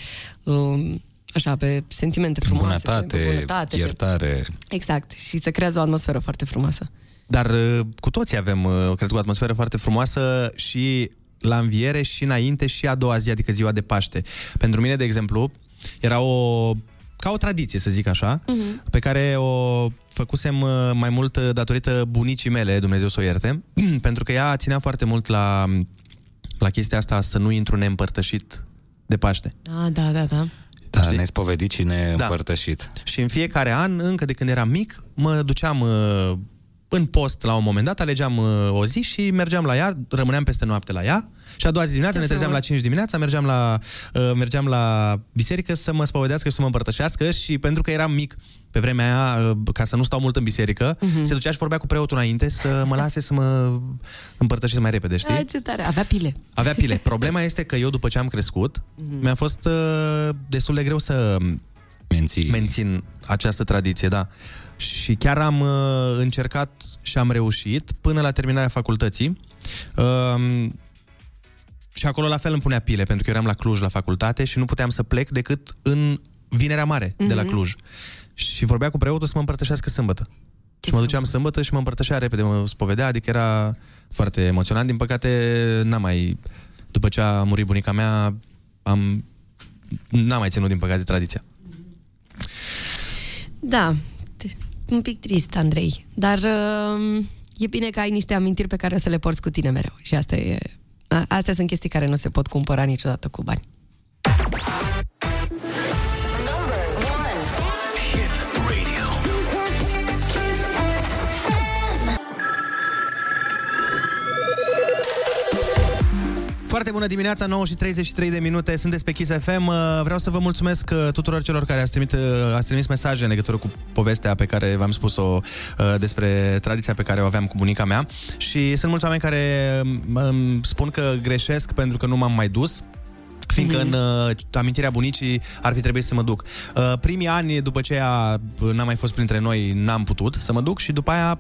Speaker 4: Uh, Așa, pe sentimente frumoase.
Speaker 3: Bunătate,
Speaker 4: pe bunătate, pe-
Speaker 3: iertare.
Speaker 4: Exact. Și se creează o atmosferă foarte frumoasă.
Speaker 2: Dar uh, cu toții avem, uh, cred, o atmosferă foarte frumoasă și la înviere și înainte și a doua zi, adică ziua de Paște. Pentru mine, de exemplu, era o ca o tradiție, să zic așa,
Speaker 4: Mhm.
Speaker 2: pe care o făcusem uh, mai mult uh, datorită bunicii mele, Dumnezeu să o ierte, pentru că ea ținea foarte mult la, la chestia asta să nu intru neîmpărtășit de Paște.
Speaker 4: Ah, da, da, da.
Speaker 3: Da, ne-ai spovedit și ne
Speaker 2: Da.
Speaker 3: împărtășit.
Speaker 2: Și în fiecare an, încă de când eram mic, mă duceam uh, în post la un moment dat, alegeam uh, o zi și mergeam la ea, rămâneam peste noapte la ea și a doua zi dimineața
Speaker 4: Ce
Speaker 2: ne trezeam la
Speaker 4: frumos.
Speaker 2: 5 dimineața, mergeam la, uh, mergeam la biserică să mă spovedească și să mă împărtășească și pentru că eram mic pe vremea aia, uh, ca să nu stau mult în biserică,
Speaker 4: Mhm.
Speaker 2: se ducea și vorbea cu preotul înainte să mă lase să mă împărtășesc mai repede, știi?
Speaker 4: Ah, ce tare. Avea pile.
Speaker 2: Avea pile. Problema este că eu, după ce am crescut,
Speaker 4: Mhm.
Speaker 2: mi-a fost uh, destul de greu să
Speaker 3: Menții.
Speaker 2: mențin această tradiție, da. Și chiar am uh, încercat și am reușit până la terminarea facultății. Uh, Și acolo la fel îmi punea pile, pentru că eram la Cluj la facultate și nu puteam să plec decât în Vinerea Mare de la
Speaker 4: Mhm.
Speaker 2: Cluj. Și vorbea cu preotul să mă împărtășească sâmbătă. Și mă duceam sâmbătă și mă împărtășea repede, mă spovedea, adică era foarte emoționant. Din păcate, n-am mai... După ce a murit bunica mea, am... N-am mai ținut, din păcate, tradiția.
Speaker 4: Da, te- un pic trist, Andrei. Dar uh, e bine că ai niște amintiri pe care o să le porți cu tine mereu. Și asta e... a- Astea sunt chestii care nu se pot cumpăra niciodată cu bani.
Speaker 2: Foarte bună dimineața, 9 și 33 de minute, sunteți pe Kiss FM. Uh, Vreau să vă mulțumesc uh, tuturor celor care ați trimis, uh, ați trimis mesaje în legătură cu povestea pe care v-am spus-o uh, despre tradiția pe care o aveam cu bunica mea. Și sunt mulți oameni care um, îmi spun că greșesc pentru că nu m-am mai dus fiindcă în uh, amintirea bunicii ar fi trebuit să mă duc. Uh, primii ani, după ce ea uh, n-a mai fost printre noi, n-am putut să mă duc și după aia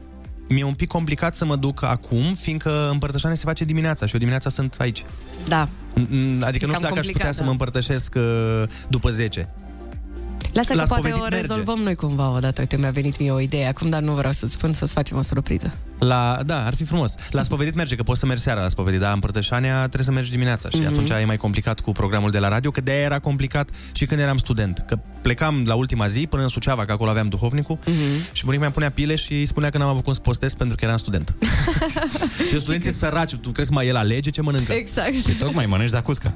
Speaker 2: mi-e un pic complicat să mă duc acum, fiindcă împărtășania se face dimineața și eu dimineața sunt aici.
Speaker 4: Da.
Speaker 2: Mm, Adică nu
Speaker 4: cam
Speaker 2: știu dacă aș putea
Speaker 4: complicat,
Speaker 2: să
Speaker 4: da.
Speaker 2: mă împărtășesc uh, după 10.
Speaker 4: Lasă
Speaker 2: La
Speaker 4: că poate
Speaker 2: spovedit
Speaker 4: o
Speaker 2: merge.
Speaker 4: rezolvăm noi cumva odată. Uite, mi-a venit mie o idee acum, dar nu vreau să-ți spun să-ți facem o surpriză.
Speaker 2: La, da, ar fi frumos. La spovedit merge, că poți să mergi seara la spovedit, dar împărtășania trebuie să mergi dimineața și
Speaker 4: Mhm.
Speaker 2: atunci e mai complicat cu programul de la radio, că de-aia era complicat și când eram student. Că plecam la ultima zi până în Suceava, că acolo aveam duhovnicul
Speaker 4: Mhm.
Speaker 2: și bunica mea punea pile și îi spunea că n-am avut cum să postez pentru că eram student. și studenții săraci, tu crezi că mai el alege ce mănâncă?
Speaker 4: Exact.
Speaker 3: Păi tocmai mănânci zacuscă.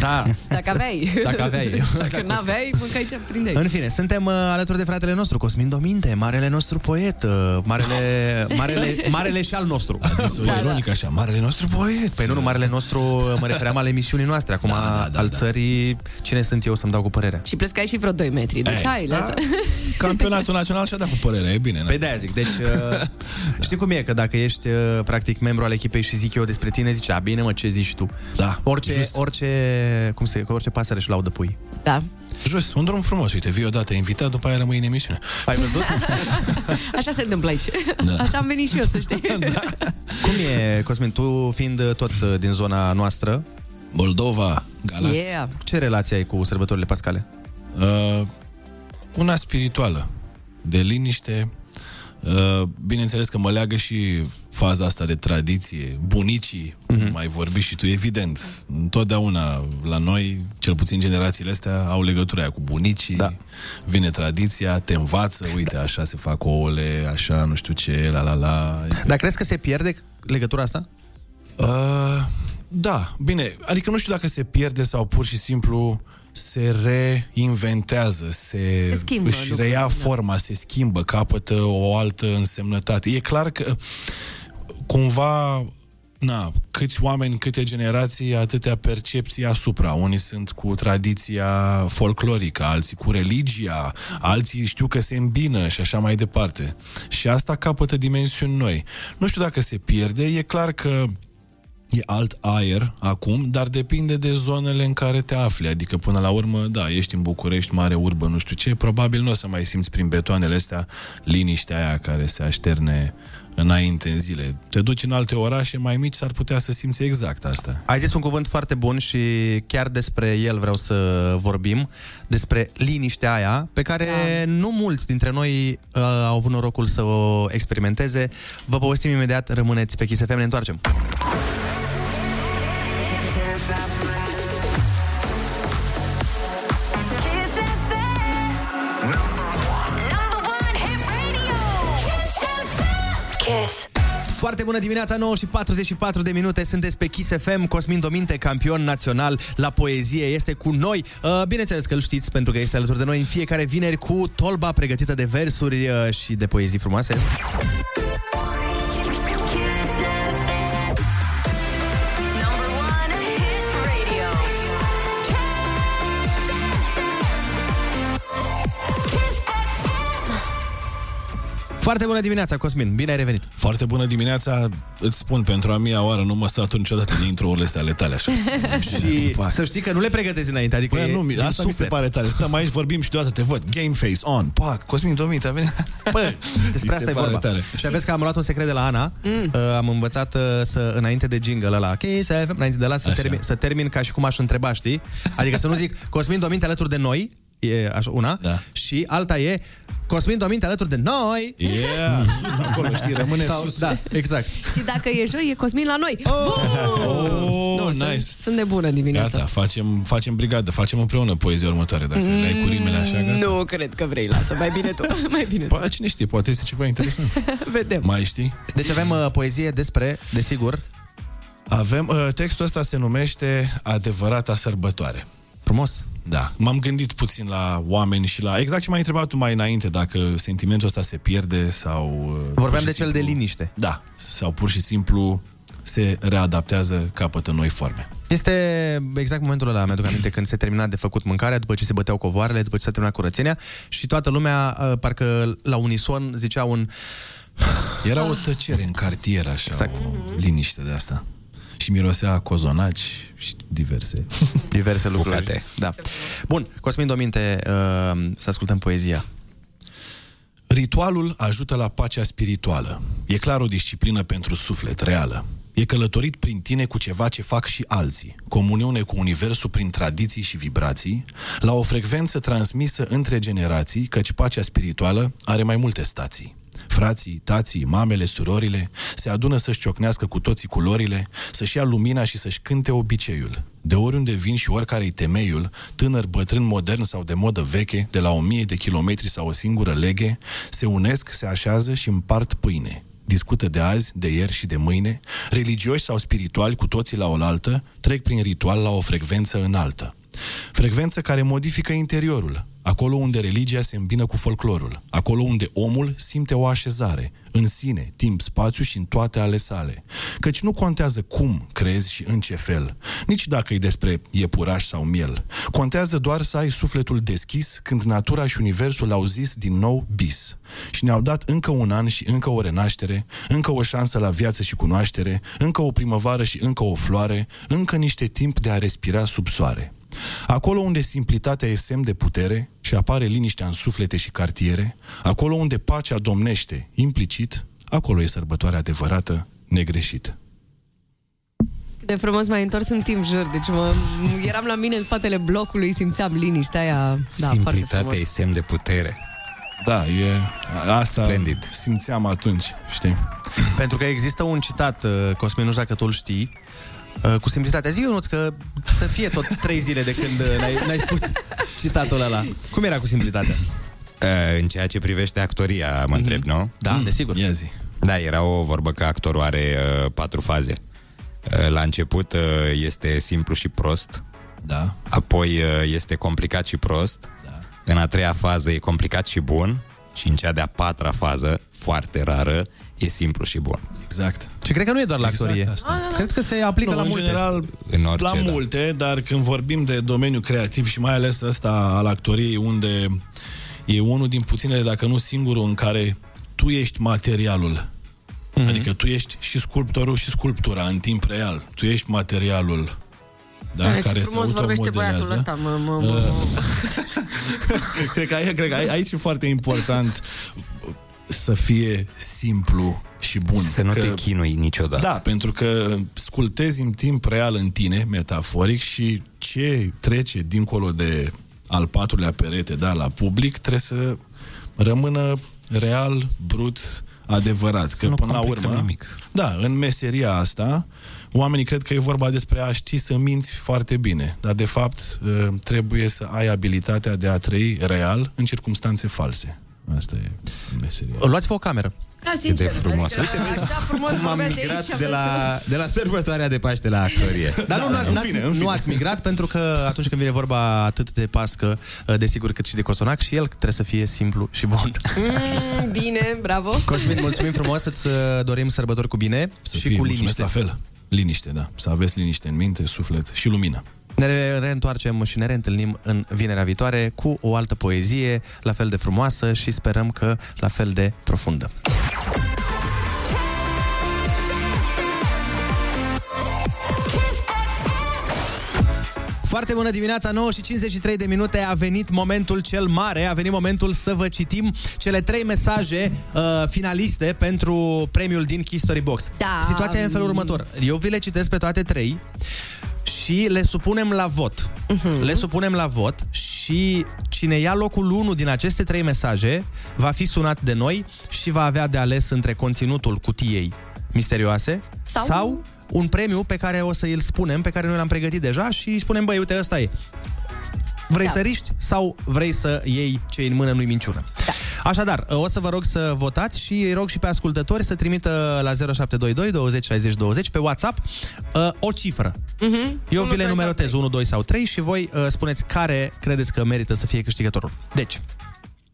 Speaker 2: Da.
Speaker 4: Dacă aveai.
Speaker 2: Dacă aveai.
Speaker 4: Dacă n-aveai, mâncai ce prindeai.
Speaker 2: În fine, suntem uh, alături de fratele nostru, Cosmin Dominte, marele nostru poet, uh, marele, marele, marele și al nostru. A
Speaker 21: zis-o Da, ironic da. așa, marele nostru poet.
Speaker 2: Păi nu, nu, marele nostru, uh, mă refeream al emisiunii noastre. Acum, da, da, al țării, cine sunt eu să-mi dau cu părerea?
Speaker 4: Și plus că ai și vreo 2 metri, deci
Speaker 21: Ei,
Speaker 4: hai, lasă.
Speaker 21: Campionatul național și-a dat cu părerea, e bine.
Speaker 2: Păi de zic, deci uh, știi cum e, că dacă ești uh, practic membru al echipei și zic eu despre tine, zici, a bine mă, ce zici tu?
Speaker 21: Da,
Speaker 2: Orice,
Speaker 21: just.
Speaker 2: orice, cum se, că orice pasăre și laudă pui.
Speaker 4: Da.
Speaker 21: Just, un drum frumos, uite, vii odată invitat, după aia rămâi în emisiune.
Speaker 2: Ai văzut?
Speaker 4: Așa se întâmplă aici.
Speaker 21: Da.
Speaker 4: Așa am venit și eu, să știi.
Speaker 2: Cum e, Cosmin, tu fiind uh, tot uh, din zona noastră,
Speaker 21: Moldova, Galați.
Speaker 4: Yeah.
Speaker 2: Ce relație ai cu sărbătorile pascale?
Speaker 21: Uh, una spirituală, de liniște. Uh, bineînțeles că mă leagă și faza asta de tradiție. Bunicii,
Speaker 2: Mhm.
Speaker 21: mm-hmm. mai vorbi și tu, evident. Întotdeauna la noi, cel puțin generațiile astea, au legătura aia cu bunicii. Da. Vine tradiția, te învață, uite, așa se fac ouăle, așa, nu știu ce, la la la.
Speaker 2: Dar crezi că se pierde legătura asta?
Speaker 21: Uh, da, bine, adică nu știu dacă se pierde sau pur și simplu se reinventează, se,
Speaker 4: Se schimbă
Speaker 21: își
Speaker 4: lucrurile,
Speaker 21: reia
Speaker 4: da.
Speaker 21: forma, se schimbă, capătă o altă însemnătate. E clar că cumva Na, câți oameni, câte generații, atâtea percepții asupra. Unii sunt cu tradiția folclorică, alții cu religia, alții știu că se îmbină și așa mai departe. Și asta capătă dimensiuni noi. Nu știu dacă se pierde, e clar că E alt aer acum, dar depinde de zonele în care te afli. Adică, până la urmă, da, ești în București, mare urbă, nu știu ce, probabil nu o să mai simți prin betoanele astea liniștea aia care se așterne înainte în zile. Te duci în alte orașe mai mici, s-ar putea să simți exact asta.
Speaker 2: Ai zis un cuvânt foarte bun și chiar despre el vreau să vorbim, despre liniștea aia, pe care da. nu mulți dintre noi uh, au avut norocul să o experimenteze. Vă povestim imediat, rămâneți pe Kiss FM, ne întoarcem. Foarte bună dimineața, 9 și 44 de minute, sunteți pe Kiss FM, Cosmin Dominte, campion național la poezie, este cu noi. Uh, bineînțeles că îl știți, pentru că este alături de noi în fiecare vineri cu tolba pregătită de versuri uh, și de poezii frumoase. Foarte bună dimineața, Cosmin. Bine ai revenit.
Speaker 21: Foarte bună dimineața, îți spun, pentru a mia oară nu mă satur niciodată de intro-urile astea ale tale, așa.
Speaker 2: Și să știi că nu le pregătezi înainte, adică
Speaker 21: Bă,
Speaker 2: e,
Speaker 21: nu, mi-
Speaker 2: e
Speaker 21: asta mi se
Speaker 2: suflet.
Speaker 21: pare tare. Stăm aici, vorbim și deodată te văd. Game face on. Pac, Cosmin Domit a venit.
Speaker 2: Bă, despre
Speaker 21: Mi
Speaker 2: asta
Speaker 21: se
Speaker 2: e
Speaker 21: pare
Speaker 2: vorba.
Speaker 21: tare.
Speaker 2: Și aveți că am luat un secret de la Ana.
Speaker 4: Mm.
Speaker 2: Uh, am învățat uh, să, înainte de jingle ăla, Kiss FM, înainte de la să
Speaker 21: Așa.
Speaker 2: termin, să termin ca și cum aș întreba, știi? Adică să nu zic Cosmin Dominte alături de noi, e așa una,
Speaker 21: Da.
Speaker 2: și alta e Cosmin Dominte alături de noi.
Speaker 21: Yeah, sus acolo, știi, rămâne
Speaker 2: Sau,
Speaker 21: sus.
Speaker 2: Da, exact.
Speaker 4: Și dacă e joi, e Cosmin la noi.
Speaker 21: Oh,
Speaker 4: nu,
Speaker 21: nice.
Speaker 4: sunt, sunt de bună dimineața.
Speaker 21: Gata, facem, facem brigadă, facem împreună poezia următoare. Dacă mm, le-ai cu rimele așa, gata.
Speaker 4: Nu cred că vrei, lasă, mai bine tu, mai bine tu.
Speaker 21: Păi, cine știe, poate este ceva interesant.
Speaker 4: Vedem.
Speaker 21: Mai știi?
Speaker 2: Deci avem uh, poezie despre, desigur,
Speaker 21: Avem, uh, textul ăsta se numește Adevărata sărbătoare.
Speaker 2: Frumos.
Speaker 21: Da, m-am gândit puțin la oameni și la exact ce m-ai întrebat tu mai înainte, dacă sentimentul ăsta se pierde sau... uh, pur
Speaker 2: Vorbeam
Speaker 21: și
Speaker 2: de cel de liniște.
Speaker 21: Da, sau pur și simplu se readaptează, capătă noi forme.
Speaker 2: Este exact momentul ăla, mi-aduc aminte, când se termina de făcut mâncarea, după ce se băteau covoarele, după ce s-a terminat curățenia și toată lumea, uh, parcă la unison, zicea un...
Speaker 21: Era o tăcere în cartier, așa,
Speaker 2: Exact.
Speaker 21: o liniște de asta. Și mirosea cozonaci și diverse.
Speaker 2: Diverse lucruri.
Speaker 3: Bucate.
Speaker 2: Da. Bun, Cosmin Dominte, uh, să ascultăm poezia.
Speaker 21: Ritualul ajută la pacea spirituală. E clar o disciplină pentru suflet, reală. E călătorit prin tine cu ceva ce fac și alții, comuniune cu universul prin tradiții și vibrații, la o frecvență transmisă între generații, căci pacea spirituală are mai multe stații. Frații, tații, mamele, surorile se adună să-și ciocnească cu toții culorile, să-și ia lumina și să-și cânte obiceiul. De oriunde vin și oricare-i temeiul, tânăr, bătrân, modern sau de modă veche, de la o mie de kilometri sau o singură leghe, se unesc, se așează și împart pâine. Discută de azi, de ieri și de mâine, religioși sau spirituali cu toții la oaltă, trec prin ritual la o frecvență înaltă. Frecvență care modifică interiorul, acolo unde religia se îmbină cu folclorul, acolo unde omul simte o așezare, în sine, timp, spațiu și în toate ale sale. Căci nu contează cum crezi și în ce fel, nici dacă e despre iepuraș sau miel. Contează doar să ai sufletul deschis când natura și universul au zis din nou bis. Și ne-au dat încă un an și încă o renaștere, încă o șansă la viață și cunoaștere, încă o primăvară și încă o floare, încă niște timp de a respira sub soare. Acolo unde simplitatea e semn de putere și apare liniștea în suflete și cartiere, acolo unde pacea domnește implicit, acolo e sărbătoarea adevărată, negreșit.
Speaker 4: De frumos m-ai întors în timp, jur. Deci mă, eram la mine în spatele blocului, simțeam liniștea aia. Da, foarte
Speaker 3: Simplitatea e
Speaker 4: frumos.
Speaker 3: semn de putere.
Speaker 21: Da, e asta
Speaker 3: Splendid.
Speaker 21: simțeam atunci, știi?
Speaker 2: Pentru că există un citat, uh, Cosmin, nu știu dacă tu îl știi, uh, cu simplitatea. Zi, Ionuț, că să fie tot trei zile de când uh, n-ai, n-ai spus citatul ăla. Cum era cu simplitatea?
Speaker 3: Uh, În ceea ce privește actoria, mă întreb, nu?
Speaker 2: Da, desigur.
Speaker 21: Ia zi.
Speaker 3: Da, era o vorbă că actorul are uh, patru faze. Uh, la început uh, este simplu și prost,
Speaker 21: Da.
Speaker 3: apoi uh, este complicat și prost, da. în a treia fază e complicat și bun și în cea de-a patra fază, foarte rară, e simplu și bun.
Speaker 21: Exact.
Speaker 2: Și cred că nu e doar la
Speaker 21: Exact
Speaker 2: actorie.
Speaker 21: asta.
Speaker 2: Cred că se aplică
Speaker 21: Nu,
Speaker 2: la
Speaker 21: în
Speaker 2: multe.
Speaker 21: general,
Speaker 3: În orice,
Speaker 21: la
Speaker 3: da.
Speaker 21: multe, dar când vorbim de domeniul creativ și mai ales ăsta al actoriei, unde e unul din puținele, dacă nu singurul, în care tu ești materialul. Mm-hmm. Adică tu ești și sculptorul și sculptura în timp real. Tu ești materialul da,
Speaker 4: Tare, ce
Speaker 21: care
Speaker 4: frumos
Speaker 21: se
Speaker 4: vorbește
Speaker 21: automodelează.
Speaker 4: băiatul ăsta. Mă, mă, mă.
Speaker 21: cred, că, ai- cred că ai- aici e foarte important să fie simplu și bun.
Speaker 3: Să nu te chinui niciodată.
Speaker 21: Da, pentru că sculptezi în timp real în tine, metaforic, și ce trece dincolo de al patrulea perete, da, la public, trebuie să rămână real, brut, adevărat. Că
Speaker 3: nu
Speaker 21: până la
Speaker 3: complicăm
Speaker 21: urmă,
Speaker 3: nimic.
Speaker 21: da, în meseria asta, oamenii cred că e vorba despre a ști să minți foarte bine, dar de fapt ă, trebuie să ai abilitatea de a trăi real în circunstanțe false. Asta e meseria.
Speaker 2: Luați-vă o cameră.
Speaker 4: Da,
Speaker 3: Cât
Speaker 4: sincer.
Speaker 3: de frumos.
Speaker 4: Adică, așa frumos
Speaker 3: Cum am
Speaker 4: vorbeați aici
Speaker 3: migrat
Speaker 4: și
Speaker 3: de
Speaker 4: aveți-
Speaker 3: la, de la sărbătoarea de Paște la actorie.
Speaker 2: Dar nu,
Speaker 21: Da, în
Speaker 2: n-ați,
Speaker 21: fine, în
Speaker 2: nu
Speaker 21: fine.
Speaker 2: ați migrat pentru că atunci când vine vorba atât de pască, uh, desigur, cât și de cozonac, și el trebuie să fie simplu și bun.
Speaker 4: Mm, bine, bravo.
Speaker 2: Cosmin, mulțumim frumos, să-ți uh, dorim sărbători cu bine
Speaker 21: Să
Speaker 2: și
Speaker 21: fie,
Speaker 2: cu
Speaker 21: mulțumesc
Speaker 2: liniște.
Speaker 21: la fel. Liniște, da. Să aveți liniște în minte, suflet și lumină.
Speaker 2: Ne re- reîntoarcem și ne reîntâlnim în vinerea viitoare cu o altă poezie la fel de frumoasă și sperăm că la fel de profundă. Foarte bună dimineața, 9 și 53 de minute A venit momentul cel mare A venit momentul să vă citim cele trei mesaje uh, finaliste Pentru premiul din History Box
Speaker 4: Da.
Speaker 2: Situația e în felul următor Eu vi le citesc pe toate trei Și le supunem la vot uh-huh. Le supunem la vot Și cine ia locul 1 din aceste trei mesaje Va fi sunat de noi Și va avea de ales între conținutul cutiei misterioase
Speaker 4: Sau-
Speaker 2: sau un premiu pe care o să îl spunem, pe care noi l-am pregătit deja și spunem, băi, uite, ăsta e. Vrei
Speaker 4: Da.
Speaker 2: să riști sau vrei să iei ce în mână nu-i minciună? Da. Așadar, o să vă rog să votați și îi rog și pe ascultători să trimită la 0722 20 60 20 pe WhatsApp uh, o cifră.
Speaker 4: Mhm.
Speaker 2: Eu
Speaker 4: Unu,
Speaker 2: vi le
Speaker 4: doi sau
Speaker 2: numerotez
Speaker 4: trei.
Speaker 2: 1, 2 sau 3 și voi uh, spuneți care credeți că merită să fie câștigătorul. Deci,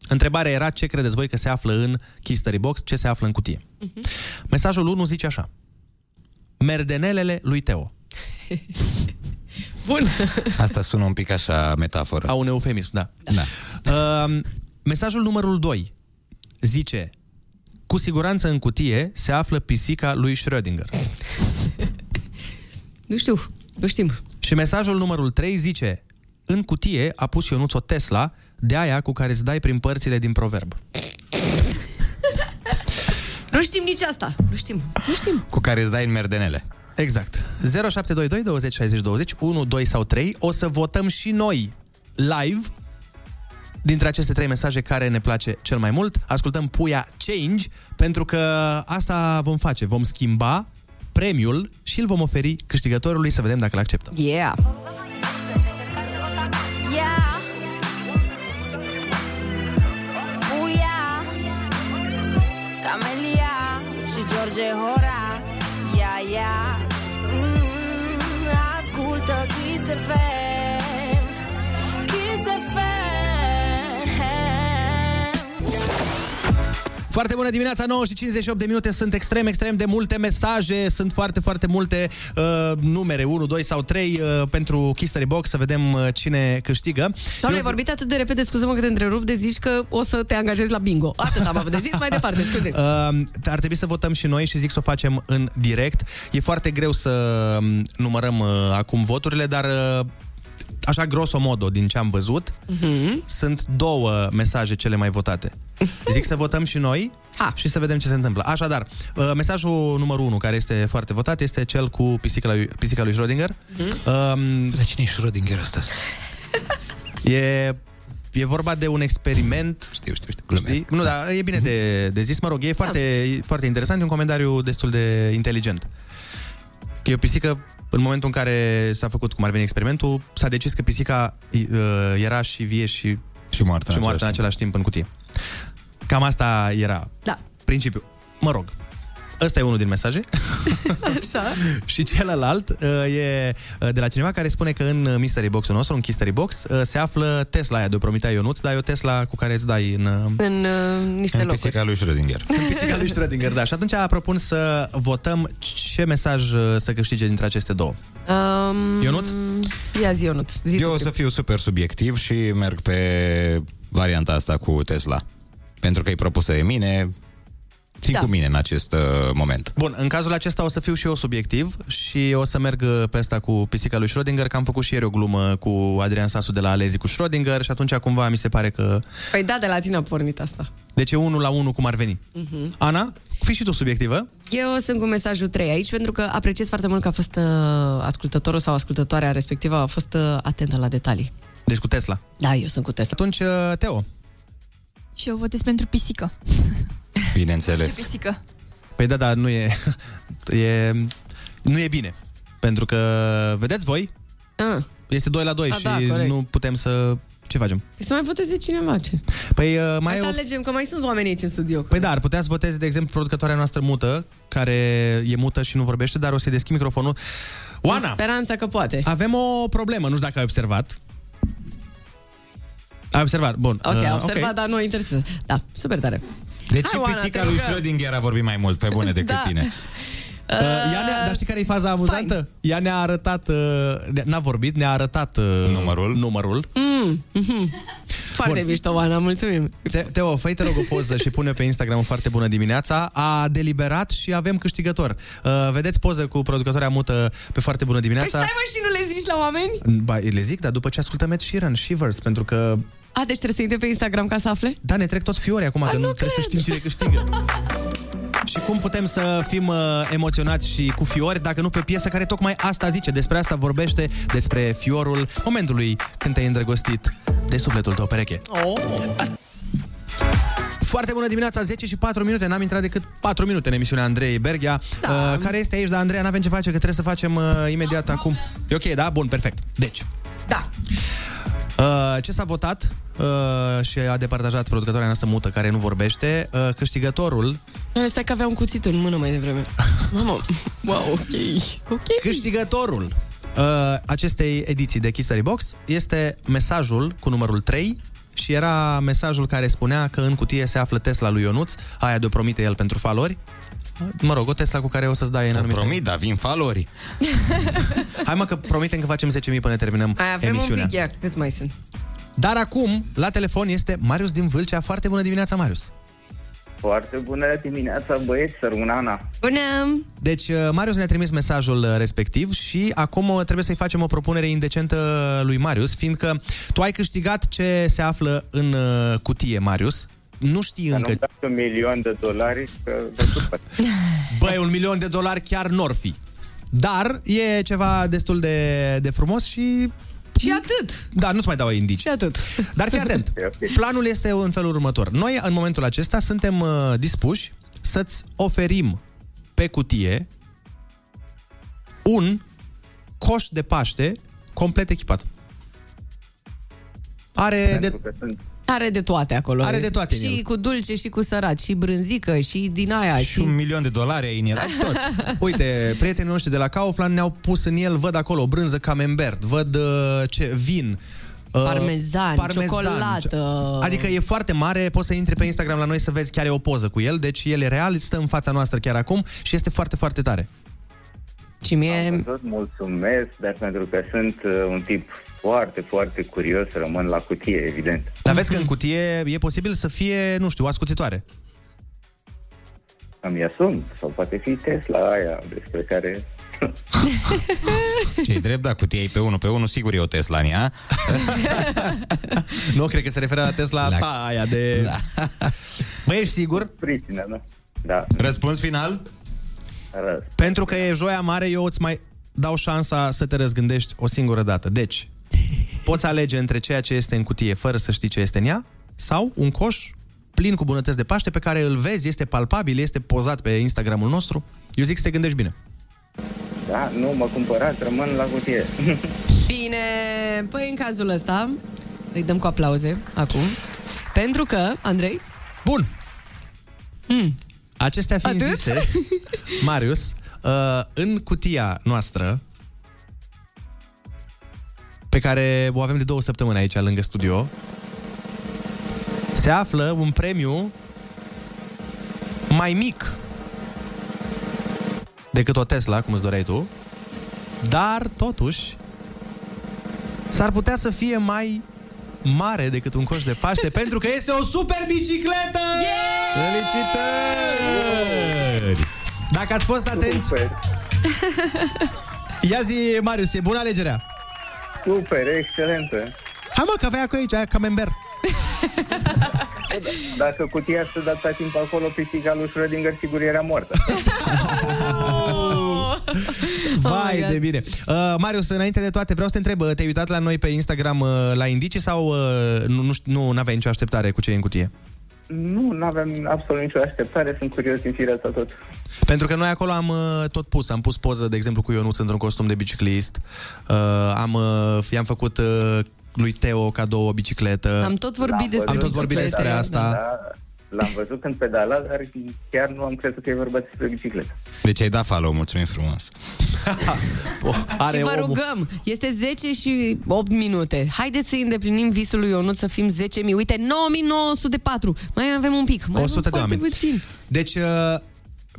Speaker 2: întrebarea era ce credeți voi că se află în History Box, ce se află în cutie.
Speaker 4: Mhm.
Speaker 2: Mesajul 1 zice așa. Merdenelele lui Teo.
Speaker 4: Bun.
Speaker 3: Asta sună un pic așa metaforă.
Speaker 2: A un eufemism, da.
Speaker 3: da.
Speaker 2: Uh, mesajul numărul 2 zice cu siguranță în cutie se află pisica lui Schrödinger.
Speaker 4: Nu știu, nu știm.
Speaker 2: Și mesajul numărul 3 zice în cutie a pus Ionuț o Tesla de aia cu care îți dai prin părțile din proverb.
Speaker 4: Nu știm nici asta. Nu știm. Nu știm.
Speaker 3: Cu care îți dai în merdenele.
Speaker 2: Exact. 0722 20 60 20 1, 2 sau 3 O să votăm și noi live dintre aceste trei mesaje care ne place cel mai mult. Ascultăm Puia Change pentru că asta vom face. Vom schimba premiul și îl vom oferi câștigătorului să vedem dacă îl acceptă.
Speaker 4: Yeah.
Speaker 17: Yeah. Buia Camelia și George Hora Ia, ia mm, Ascultă Kiss FM
Speaker 2: Foarte bună dimineața, 9 și 58 de minute Sunt extrem, extrem de multe mesaje Sunt foarte, foarte multe uh, numere 1, 2 sau 3 uh, pentru History Box Să vedem uh, cine câștigă
Speaker 4: Doamne, ai
Speaker 2: Eu-
Speaker 4: vorbit atât de repede, scuză-mă că te întrerup, de zici că o să te angajezi la bingo. Atât am avut de zis, mai departe, scuze.
Speaker 2: Uh, ar trebui să votăm și noi și zic să o facem în direct. E foarte greu să um, numărăm uh, acum voturile, dar uh, așa grosomodo din ce am văzut,
Speaker 4: Mhm.
Speaker 2: sunt două mesaje cele mai votate. Zic să votăm și noi
Speaker 4: ha.
Speaker 2: și să vedem ce se întâmplă. Așadar, uh, mesajul numărul 1 care este foarte votat este cel cu pisica lui, pisica lui Schrödinger. Um,
Speaker 3: Dar cine e Schrödinger ăsta?
Speaker 2: E, e vorba de un experiment.
Speaker 3: Știu, știu, știu.
Speaker 2: Știi? Nu, dar e bine de, de zis. Mă rog, e foarte, e foarte interesant. E un comentariu destul de inteligent. Că e o pisică, în momentul în care s-a făcut, cum ar veni experimentul, s-a decis că pisica uh, era și vie și,
Speaker 3: și moartă,
Speaker 2: și moartă în același timp în cutie. Cam asta era
Speaker 4: da.
Speaker 2: principiul. Mă rog, ăsta e unul din mesaje.
Speaker 4: Așa.
Speaker 2: Și celălalt uh, e uh, de la cineva care spune că în mystery box-ul nostru, în History Box, uh, se află Tesla aia de o promitea Ionuț, dar e o Tesla cu care îți dai în... Uh,
Speaker 4: În uh, niște
Speaker 3: În
Speaker 4: locuri.
Speaker 3: pisica lui Schrödinger.
Speaker 2: în pisica lui Schrödinger, da. Și atunci propun să votăm ce mesaj uh, să câștige dintre aceste două.
Speaker 4: Um,
Speaker 2: Ionuț?
Speaker 4: Ia zi, Ionuț. Zi
Speaker 3: Eu
Speaker 4: tu
Speaker 3: o să
Speaker 4: primul.
Speaker 3: fiu super subiectiv și merg pe varianta asta cu Tesla. Pentru că e propusă de mine, țin
Speaker 4: Da.
Speaker 3: cu mine în acest uh, moment.
Speaker 2: Bun, în cazul acesta o să fiu și eu subiectiv și o să merg uh, pe asta cu pisica lui Schrödinger, că am făcut și ieri o glumă cu Adrian Sasu de la Alezi cu Schrödinger și atunci cumva mi se pare că...
Speaker 4: Păi da, de la tine a pornit asta.
Speaker 2: Deci e unul la unul cum ar veni.
Speaker 4: Mhm.
Speaker 2: Ana, fii și tu subiectivă.
Speaker 4: Eu sunt cu mesajul 3 aici pentru că apreciez foarte mult că a fost uh, ascultătorul sau ascultătoarea respectivă a fost uh, atentă la detalii.
Speaker 2: Deci cu Tesla.
Speaker 4: Da, eu sunt cu Tesla.
Speaker 2: Atunci, uh, Teo.
Speaker 22: Și eu votez pentru pisică. Ce
Speaker 3: Bineînțeles.
Speaker 22: pisică?
Speaker 2: Păi da, da, nu e, e, nu e bine. Pentru că, vedeți voi,
Speaker 4: Ah.
Speaker 2: este 2 la 2
Speaker 4: A,
Speaker 2: și
Speaker 4: da, corect.
Speaker 2: nu putem să... Ce facem?
Speaker 4: Păi să mai voteze cineva, ce?
Speaker 2: Păi uh, mai
Speaker 4: Hai
Speaker 2: e
Speaker 4: să
Speaker 2: o...
Speaker 4: alegem, că mai sunt oameni aici în studio.
Speaker 2: Păi da, ar putea să voteze, de exemplu, producătoarea noastră mută, care e mută și nu vorbește, dar o să-i deschid microfonul. Oana,
Speaker 4: Speranța că poate.
Speaker 2: avem o problemă, nu știu dacă ai observat. Ai observat, bun.
Speaker 4: Ok,
Speaker 2: uh,
Speaker 4: am observat, dar nu interesează. Da, super tare.
Speaker 3: Deci
Speaker 4: Hai, Oana,
Speaker 3: pisica
Speaker 4: te
Speaker 3: lui
Speaker 4: rugăm.
Speaker 3: Schrödinger a vorbit mai mult pe bune decât
Speaker 4: Da.
Speaker 3: tine.
Speaker 2: Uh, ea ne-a, dar știi care e faza amuzantă? Fine. Ea ne-a arătat, uh, n-a vorbit, ne-a arătat uh, numărul. numărul.
Speaker 4: Mm, mhm. Foarte
Speaker 2: Bun.
Speaker 4: mișto, Ana, mulțumim.
Speaker 2: Te, Teo, fă te rog o poză și pune pe Instagram foarte bună dimineața. A deliberat și avem câștigător. Uh, vedeți poză cu producătoarea mută pe foarte bună
Speaker 4: Păi
Speaker 2: dimineața.
Speaker 4: stai mă și nu le zici la oameni?
Speaker 2: Ba, le zic, dar după ce ascultăm Ed Sheeran, Shivers, pentru că...
Speaker 4: A, deci trebuie să intre pe Instagram ca să afle?
Speaker 2: Da, ne trec tot fiori acum,
Speaker 4: A,
Speaker 2: că nu,
Speaker 4: nu
Speaker 2: trebuie să
Speaker 4: cred.
Speaker 2: știm cine câștigă. Și cum putem să fim uh, emoționați și cu fiori dacă nu pe o piesă care tocmai asta zice, despre asta vorbește, despre fiorul momentului când te-ai îndrăgostit de sufletul tău pereche.
Speaker 4: Oh.
Speaker 2: Foarte bună dimineața, 10 și 4 minute, n-am intrat decât 4 minute în emisiunea Andrei Berghia, da. uh, care este aici, dar Andreea n-avem ce face, că trebuie să facem uh, imediat acum. E ok, da? Bun, perfect. Deci.
Speaker 4: Da.
Speaker 2: Uh, ce s-a votat uh, și a departajat producătoarea noastră mută care nu vorbește, uh, câștigătorul
Speaker 4: Stai că avea un cuțit în mână mai devreme. Mamă, wow, ok. Ok.
Speaker 2: Câștigătorul uh, acestei ediții de Kiss Box este mesajul cu numărul 3 și era mesajul care spunea că în cutie se află Tesla lui Ionuț, aia de-o promite el pentru falori. Mă rog, o Tesla cu care o să-ți dai în anumite...
Speaker 3: Promit, dar vin falori.
Speaker 2: Hai mă că promitem că facem 10.000 până terminăm
Speaker 4: Mai avem
Speaker 2: emisiunea.
Speaker 4: un pic, ia, câți mai sunt?
Speaker 2: Dar acum, la telefon este Marius din Vâlcea. Foarte bună dimineața, Marius!
Speaker 23: Foarte bună dimineața, băieți, sărmâna Ana.
Speaker 4: Bună!
Speaker 2: Deci, uh, Marius ne-a trimis mesajul uh, respectiv și acum uh, trebuie să-i facem o propunere indecentă lui Marius, fiindcă tu ai câștigat ce se află în uh, cutie, Marius. Nu știi încă.
Speaker 23: Nu dați un milion de dolari, că vă supăr.
Speaker 2: Băi, un milion de dolari chiar n-or fi. Dar e ceva destul de, de frumos și...
Speaker 4: Și atât.
Speaker 2: Da, nu-ți mai dau indicii.
Speaker 4: Și atât.
Speaker 2: Dar fii atent. Planul este în felul următor. Noi, în momentul acesta, suntem uh, dispuși să-ți oferim pe cutie un coș de Paște complet echipat. Are de...
Speaker 4: Are de toate acolo.
Speaker 2: Are de toate în
Speaker 4: Și
Speaker 2: el.
Speaker 4: cu dulce, și cu sărat, și brânzică, și din aia.
Speaker 3: Și un milion de dolari ai în el. Ai tot.
Speaker 2: Uite, prietenii noștri de la Kaufland ne-au pus în el, văd acolo, o brânză camembert, văd uh, ce, vin, uh,
Speaker 4: Parmezan, ciocolată.
Speaker 2: Adică e foarte mare, poți să intri pe Instagram la noi să vezi chiar e o poză cu el, deci el e real, stă în fața noastră chiar acum și este foarte, foarte tare.
Speaker 4: Și mie...
Speaker 23: Am văzut, mulțumesc, dar pentru că sunt uh, un tip foarte, foarte curios, rămân la cutie, evident.
Speaker 2: Dar vezi că în cutie e posibil să fie, nu știu, o ascuțitoare.
Speaker 23: Îmi asum, sau poate fi Tesla aia despre care...
Speaker 3: Ce-i drept, da, cutia e pe unul pe unul, sigur e o Tesla în ea.
Speaker 2: nu, cred că se referă la Tesla
Speaker 3: La-
Speaker 2: ta aia de...
Speaker 3: Da.
Speaker 2: Bă, ești sigur?
Speaker 23: Pricină, da? Da.
Speaker 3: Răspuns final?
Speaker 23: Răs.
Speaker 2: Pentru că e joia mare, eu îți mai dau șansa să te răzgândești o singură dată. Deci, poți alege între ceea ce este în cutie fără să știi ce este în ea sau un coș plin cu bunătăți de Paște pe care îl vezi, este palpabil, este pozat pe Instagramul nostru. Eu zic să te gândești bine.
Speaker 23: Da, nu mă cumpărați, rămân la cutie.
Speaker 4: Bine, păi în cazul ăsta îi dăm cu aplauze acum. Pentru că, Andrei...
Speaker 2: Bun.
Speaker 4: Mm.
Speaker 2: Acestea fiind
Speaker 4: Atât?
Speaker 2: zise, Marius, uh, în cutia noastră, pe care o avem de două săptămâni aici, lângă studio, se află un premiu mai mic decât o Tesla, cum îți doreai tu, dar, totuși, s-ar putea să fie mai mare decât un coș de Paște, pentru că este o super bicicletă! Felicitări! Dacă ați fost atenți... Ia zi, Marius, e bună alegerea?
Speaker 23: Super, excelentă.
Speaker 2: Hai mă, că aveai acolo aici, aia camembert.
Speaker 23: Dacă cutia să dat timp acolo, pisica lui Schrödinger sigur era moartă.
Speaker 2: Vai
Speaker 4: God.
Speaker 2: de bine. Uh, Marius, înainte de toate, vreau să te întreb, uh, te-ai uitat la noi pe Instagram uh, la indicii sau uh, nu, nu, știu- nu aveai nicio așteptare cu ce e în cutie?
Speaker 23: Nu, nu aveam absolut nicio așteptare, sunt curios din firea asta tot.
Speaker 2: Pentru că noi acolo am uh, tot pus, am pus poză, de exemplu, cu Ionuț într-un costum de biciclist, uh, am, uh, i-am făcut uh, lui Teo cadou o bicicletă.
Speaker 4: Am tot vorbit
Speaker 23: L-am
Speaker 4: despre
Speaker 2: Am tot vorbit
Speaker 4: biciclete,
Speaker 2: despre asta.
Speaker 23: Da, l-am văzut când pedala, dar chiar nu am crezut că e vorba despre bicicletă.
Speaker 3: Deci ai dat follow, mulțumim frumos.
Speaker 2: Are
Speaker 4: și vă
Speaker 2: omul.
Speaker 4: rugăm, este 10 și 8 minute. Haideți să îndeplinim visul lui Ionut să fim 10.000. Uite, 9.904. Mai avem un pic. Mai
Speaker 2: 100 de
Speaker 4: avem foarte
Speaker 2: oameni.
Speaker 4: puțin.
Speaker 2: Deci, uh,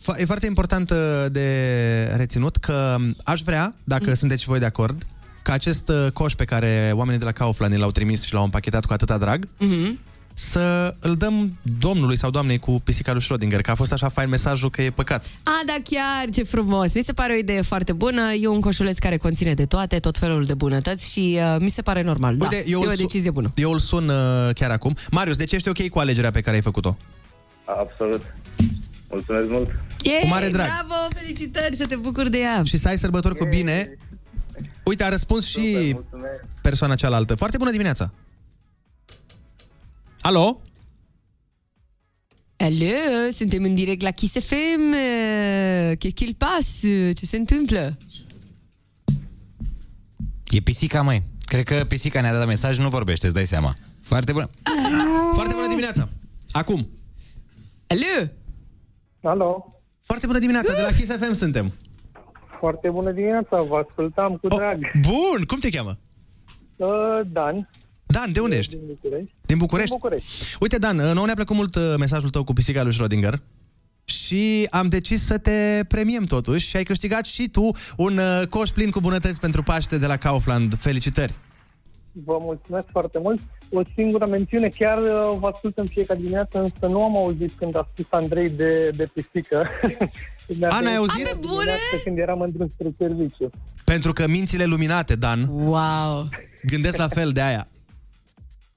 Speaker 2: Fo- E foarte important uh, de reținut că aș vrea, dacă sunteți și voi de acord, ca acest uh, coș pe care oamenii de la Kaufland ne l-au trimis și l-au împachetat cu atâta drag,
Speaker 4: Mhm.
Speaker 2: Să îl dăm domnului sau doamnei cu pisica lui Schrödinger, că a fost așa fain mesajul că e păcat.
Speaker 4: A, da, chiar, ce frumos. Mi se pare o idee foarte bună. E un coșuleț care conține de toate, tot felul de bunătăți și uh, mi se pare normal. da, e
Speaker 2: eu
Speaker 4: o
Speaker 2: îl su-
Speaker 4: decizie bună.
Speaker 2: Eu îl sun uh, chiar acum. Marius, de ce ești ok cu alegerea pe care ai făcut-o?
Speaker 23: Absolut. Mulțumesc mult.
Speaker 4: Yay,
Speaker 2: Cu mare drag.
Speaker 4: Bravo, felicitări, să te bucuri de ea.
Speaker 2: Și să ai sărbători cu bine. Uite, a răspuns și persoana cealaltă. Foarte bună dimineața! Alo?
Speaker 4: Alo, suntem în direct la Kiss FM. Uh, Qu'est-ce qu'il passe? Ce se întâmplă?
Speaker 3: E pisica, măi. Cred că pisica ne-a dat mesaj, nu vorbește, îți dai seama. Foarte bună.
Speaker 2: Foarte bună dimineața! Acum!
Speaker 4: Alo!
Speaker 24: Alo!
Speaker 2: Foarte bună dimineața, de la Kiss FM suntem.
Speaker 24: Foarte bună dimineața, vă ascultam cu drag.
Speaker 2: Bun, cum te cheamă?
Speaker 24: Uh, Dan.
Speaker 2: Dan, de unde ești?
Speaker 24: Din București.
Speaker 2: Din București?
Speaker 24: Din București.
Speaker 2: Uite, Dan, nouă ne-a plăcut mult uh, mesajul tău cu pisica lui Schrödinger și am decis să te premiem totuși și ai câștigat și tu un uh, coș plin cu bunătăți pentru Paște de la Kaufland. Felicitări!
Speaker 24: Vă mulțumesc foarte mult. O singură mențiune, chiar uh, vă ascult în fiecare dimineață, însă nu am auzit când a spus Andrei de, de pisică. Mi-a
Speaker 2: A, n-ai
Speaker 24: venit
Speaker 2: auzit?
Speaker 24: dimineață Când eram în drum spre serviciu.
Speaker 2: Pentru că mințile luminate, Dan,
Speaker 4: wow.
Speaker 2: gândesc la fel de aia.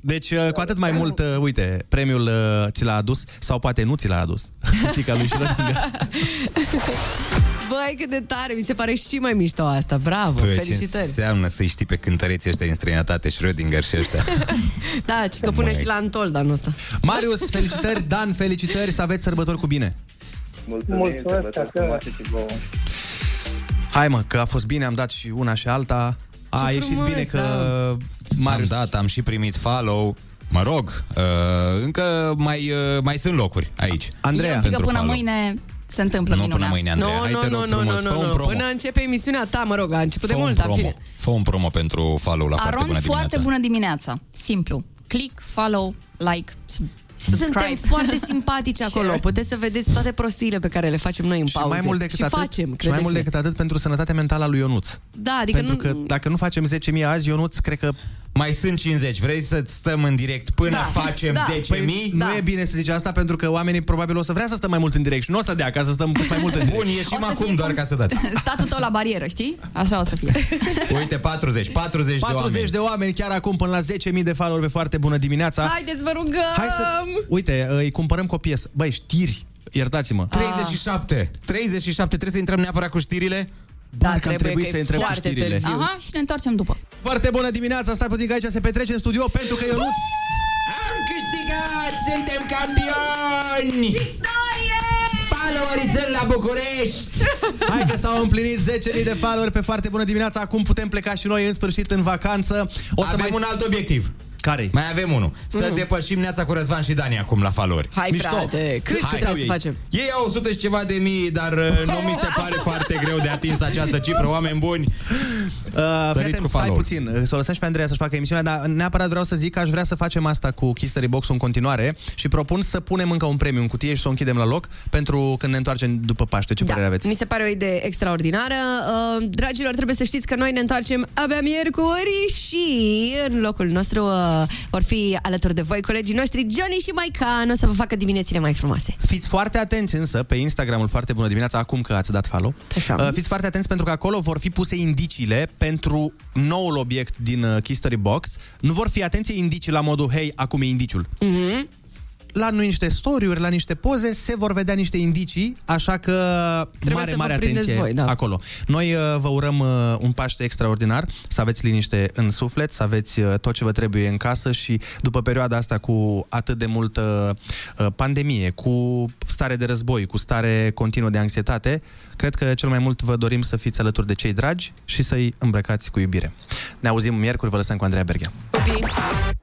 Speaker 2: Deci, uh, cu atât mai mult, uh, uite, premiul uh, ți l-a adus, sau poate nu ți l-a adus, pisica lui Schrödinger.
Speaker 4: Băi, cât de tare, mi se pare și mai mișto asta. Bravo,
Speaker 3: Bă, ce
Speaker 4: felicitări.
Speaker 3: înseamnă să-i știi pe cântăreții ăștia din străinătate, Schrödinger și ăștia.
Speaker 4: Da, ci că pune și la Antol anul ăsta.
Speaker 2: Marius, felicitări, Dan, felicitări, să aveți sărbători cu bine.
Speaker 23: Mulțumim,
Speaker 24: Mulțumesc,
Speaker 23: sărbători
Speaker 24: că-
Speaker 23: frumoase și vouă.
Speaker 2: Hai mă, că a fost bine, am dat și una și alta. A
Speaker 3: Ce
Speaker 2: ieșit
Speaker 3: frumos,
Speaker 2: bine că...
Speaker 3: da.
Speaker 2: Marius...
Speaker 3: Am dat, am și primit follow. Mă rog, uh, încă mai, uh, mai sunt locuri aici.
Speaker 25: Eu zic că
Speaker 3: pentru
Speaker 25: până
Speaker 3: follow.
Speaker 25: mâine se întâmplă
Speaker 3: Nu
Speaker 25: minunea.
Speaker 3: până mâine, Andreea.
Speaker 4: Nu,
Speaker 3: Hai,
Speaker 4: nu,
Speaker 3: te
Speaker 4: nu,
Speaker 3: rog
Speaker 4: nu,
Speaker 3: frumos,
Speaker 4: nu,
Speaker 3: fă un
Speaker 4: nu,
Speaker 3: promo.
Speaker 4: Până începe emisiunea ta, mă rog, a început de
Speaker 3: Fă un
Speaker 4: mult, dar în
Speaker 3: promo.
Speaker 4: fine.
Speaker 3: Fă un promo pentru follow la foarte
Speaker 25: Aron,
Speaker 3: bună dimineața.
Speaker 25: foarte bună dimineața. Simplu. Click, follow, like, sub- subscribe.
Speaker 4: Suntem foarte simpatici acolo.
Speaker 25: Share.
Speaker 4: Puteți să vedeți toate prostiile pe care le facem noi în
Speaker 2: Și
Speaker 4: pauze.
Speaker 2: mai mult decât
Speaker 4: și
Speaker 2: atât,
Speaker 4: facem,
Speaker 2: și mai
Speaker 4: credeți-ne.
Speaker 2: mult decât atât pentru sănătatea mentală a lui Ionuț.
Speaker 4: Da, adică
Speaker 2: pentru
Speaker 4: nu...
Speaker 2: că dacă nu facem 10.000 azi, Ionuț, cred că...
Speaker 3: Mai sunt 50. Vrei să stăm în direct până
Speaker 4: Da.
Speaker 3: facem
Speaker 4: Da.
Speaker 3: 10.000?
Speaker 2: Păi, nu e bine să zici asta pentru că oamenii probabil o să vrea să stăm mai mult în direct și nu o să dea ca să stăm cât mai mult în direct.
Speaker 3: Bun, ieșim
Speaker 25: O să
Speaker 3: acum
Speaker 25: fie
Speaker 3: doar
Speaker 25: cum
Speaker 3: ca să dați.
Speaker 25: Statul tău la barieră, știi? Așa o să fie.
Speaker 3: Uite, 40. 40,
Speaker 2: 40
Speaker 3: de oameni.
Speaker 2: de oameni chiar acum până la 10.000 de follower pe foarte bună dimineața.
Speaker 4: Haideți, vă rugăm!
Speaker 2: Hai să... Uite, îi cumpărăm cu o piesă. Băi, știri, iertați-mă.
Speaker 3: 37. 37. Trebuie să intrăm neapărat cu știrile?
Speaker 4: Da,
Speaker 2: Parcă am
Speaker 4: trebuie
Speaker 2: trebuit
Speaker 4: că
Speaker 2: să
Speaker 4: e
Speaker 2: intrăm cu
Speaker 4: foarte
Speaker 2: știrile.
Speaker 4: târziu.
Speaker 25: Aha, și ne întoarcem după.
Speaker 2: Foarte bună dimineața, stai puțin că aici se petrece în studio pentru că Ionuț...
Speaker 3: Am câștigat! Suntem campioni! Victorie! Followerii sunt la București!
Speaker 2: Hai că s-au împlinit 10.000 de follower pe foarte bună dimineața. Acum putem pleca și noi în sfârșit în vacanță. O să
Speaker 3: Avem
Speaker 2: mai...
Speaker 3: un alt obiectiv.
Speaker 2: Care
Speaker 3: Mai avem unul. Să
Speaker 4: Mm.
Speaker 3: depășim Neața cu Răzvan și Dani acum la followeri.
Speaker 4: Hai,
Speaker 2: Mișto.
Speaker 4: frate, cât
Speaker 3: Hai.
Speaker 4: trebuie să facem?
Speaker 3: Ei au 100 și ceva de mii, dar uh, nu mi se pare foarte greu de atins această cifră. Oameni buni,
Speaker 2: Uh,
Speaker 3: Săriți
Speaker 2: fii atent,
Speaker 3: cu
Speaker 2: stai
Speaker 3: follow.
Speaker 2: puțin, uh, să o lăsăm și pe Andreea să-și facă emisiunea, dar neapărat vreau să zic că aș vrea să facem asta cu History Box în continuare și propun să punem încă un premiu în cutie și să o închidem la loc pentru când ne întoarcem după Paște. Ce părere aveți?
Speaker 4: Mi se pare o idee extraordinară. Uh, dragilor, trebuie să știți că noi ne întoarcem abia miercuri și în locul nostru uh, vor fi alături de voi colegii noștri Johnny și Maican o să vă facă diminețile mai frumoase.
Speaker 2: Fiți foarte atenți însă pe Instagramul Foarte Bună Dimineața, acum că ați dat follow.
Speaker 4: Așa.
Speaker 2: Uh, fiți foarte atenți pentru că acolo vor fi puse indiciile pentru noul obiect din uh, History Box. Nu vor fi, atenție, indicii la modul, hei, acum e indiciul.
Speaker 4: Mm-hmm.
Speaker 2: La niște story-uri, la niște poze, se vor vedea niște indicii, așa că
Speaker 4: Trebuie
Speaker 2: mare,
Speaker 4: să vă
Speaker 2: mare
Speaker 4: prindeți
Speaker 2: atenție
Speaker 4: voi, da.
Speaker 2: acolo. Noi uh, vă urăm uh, un Paște extraordinar, să aveți liniște în suflet, să aveți uh, tot ce vă trebuie în casă și după perioada asta cu atât de multă uh, pandemie, cu stare de război, cu stare continuă de anxietate, cred că cel mai mult vă dorim să fiți alături de cei dragi și să-i îmbrăcați cu iubire. Ne auzim miercuri, vă lăsăm cu Andreea Berghea.
Speaker 4: Pupii!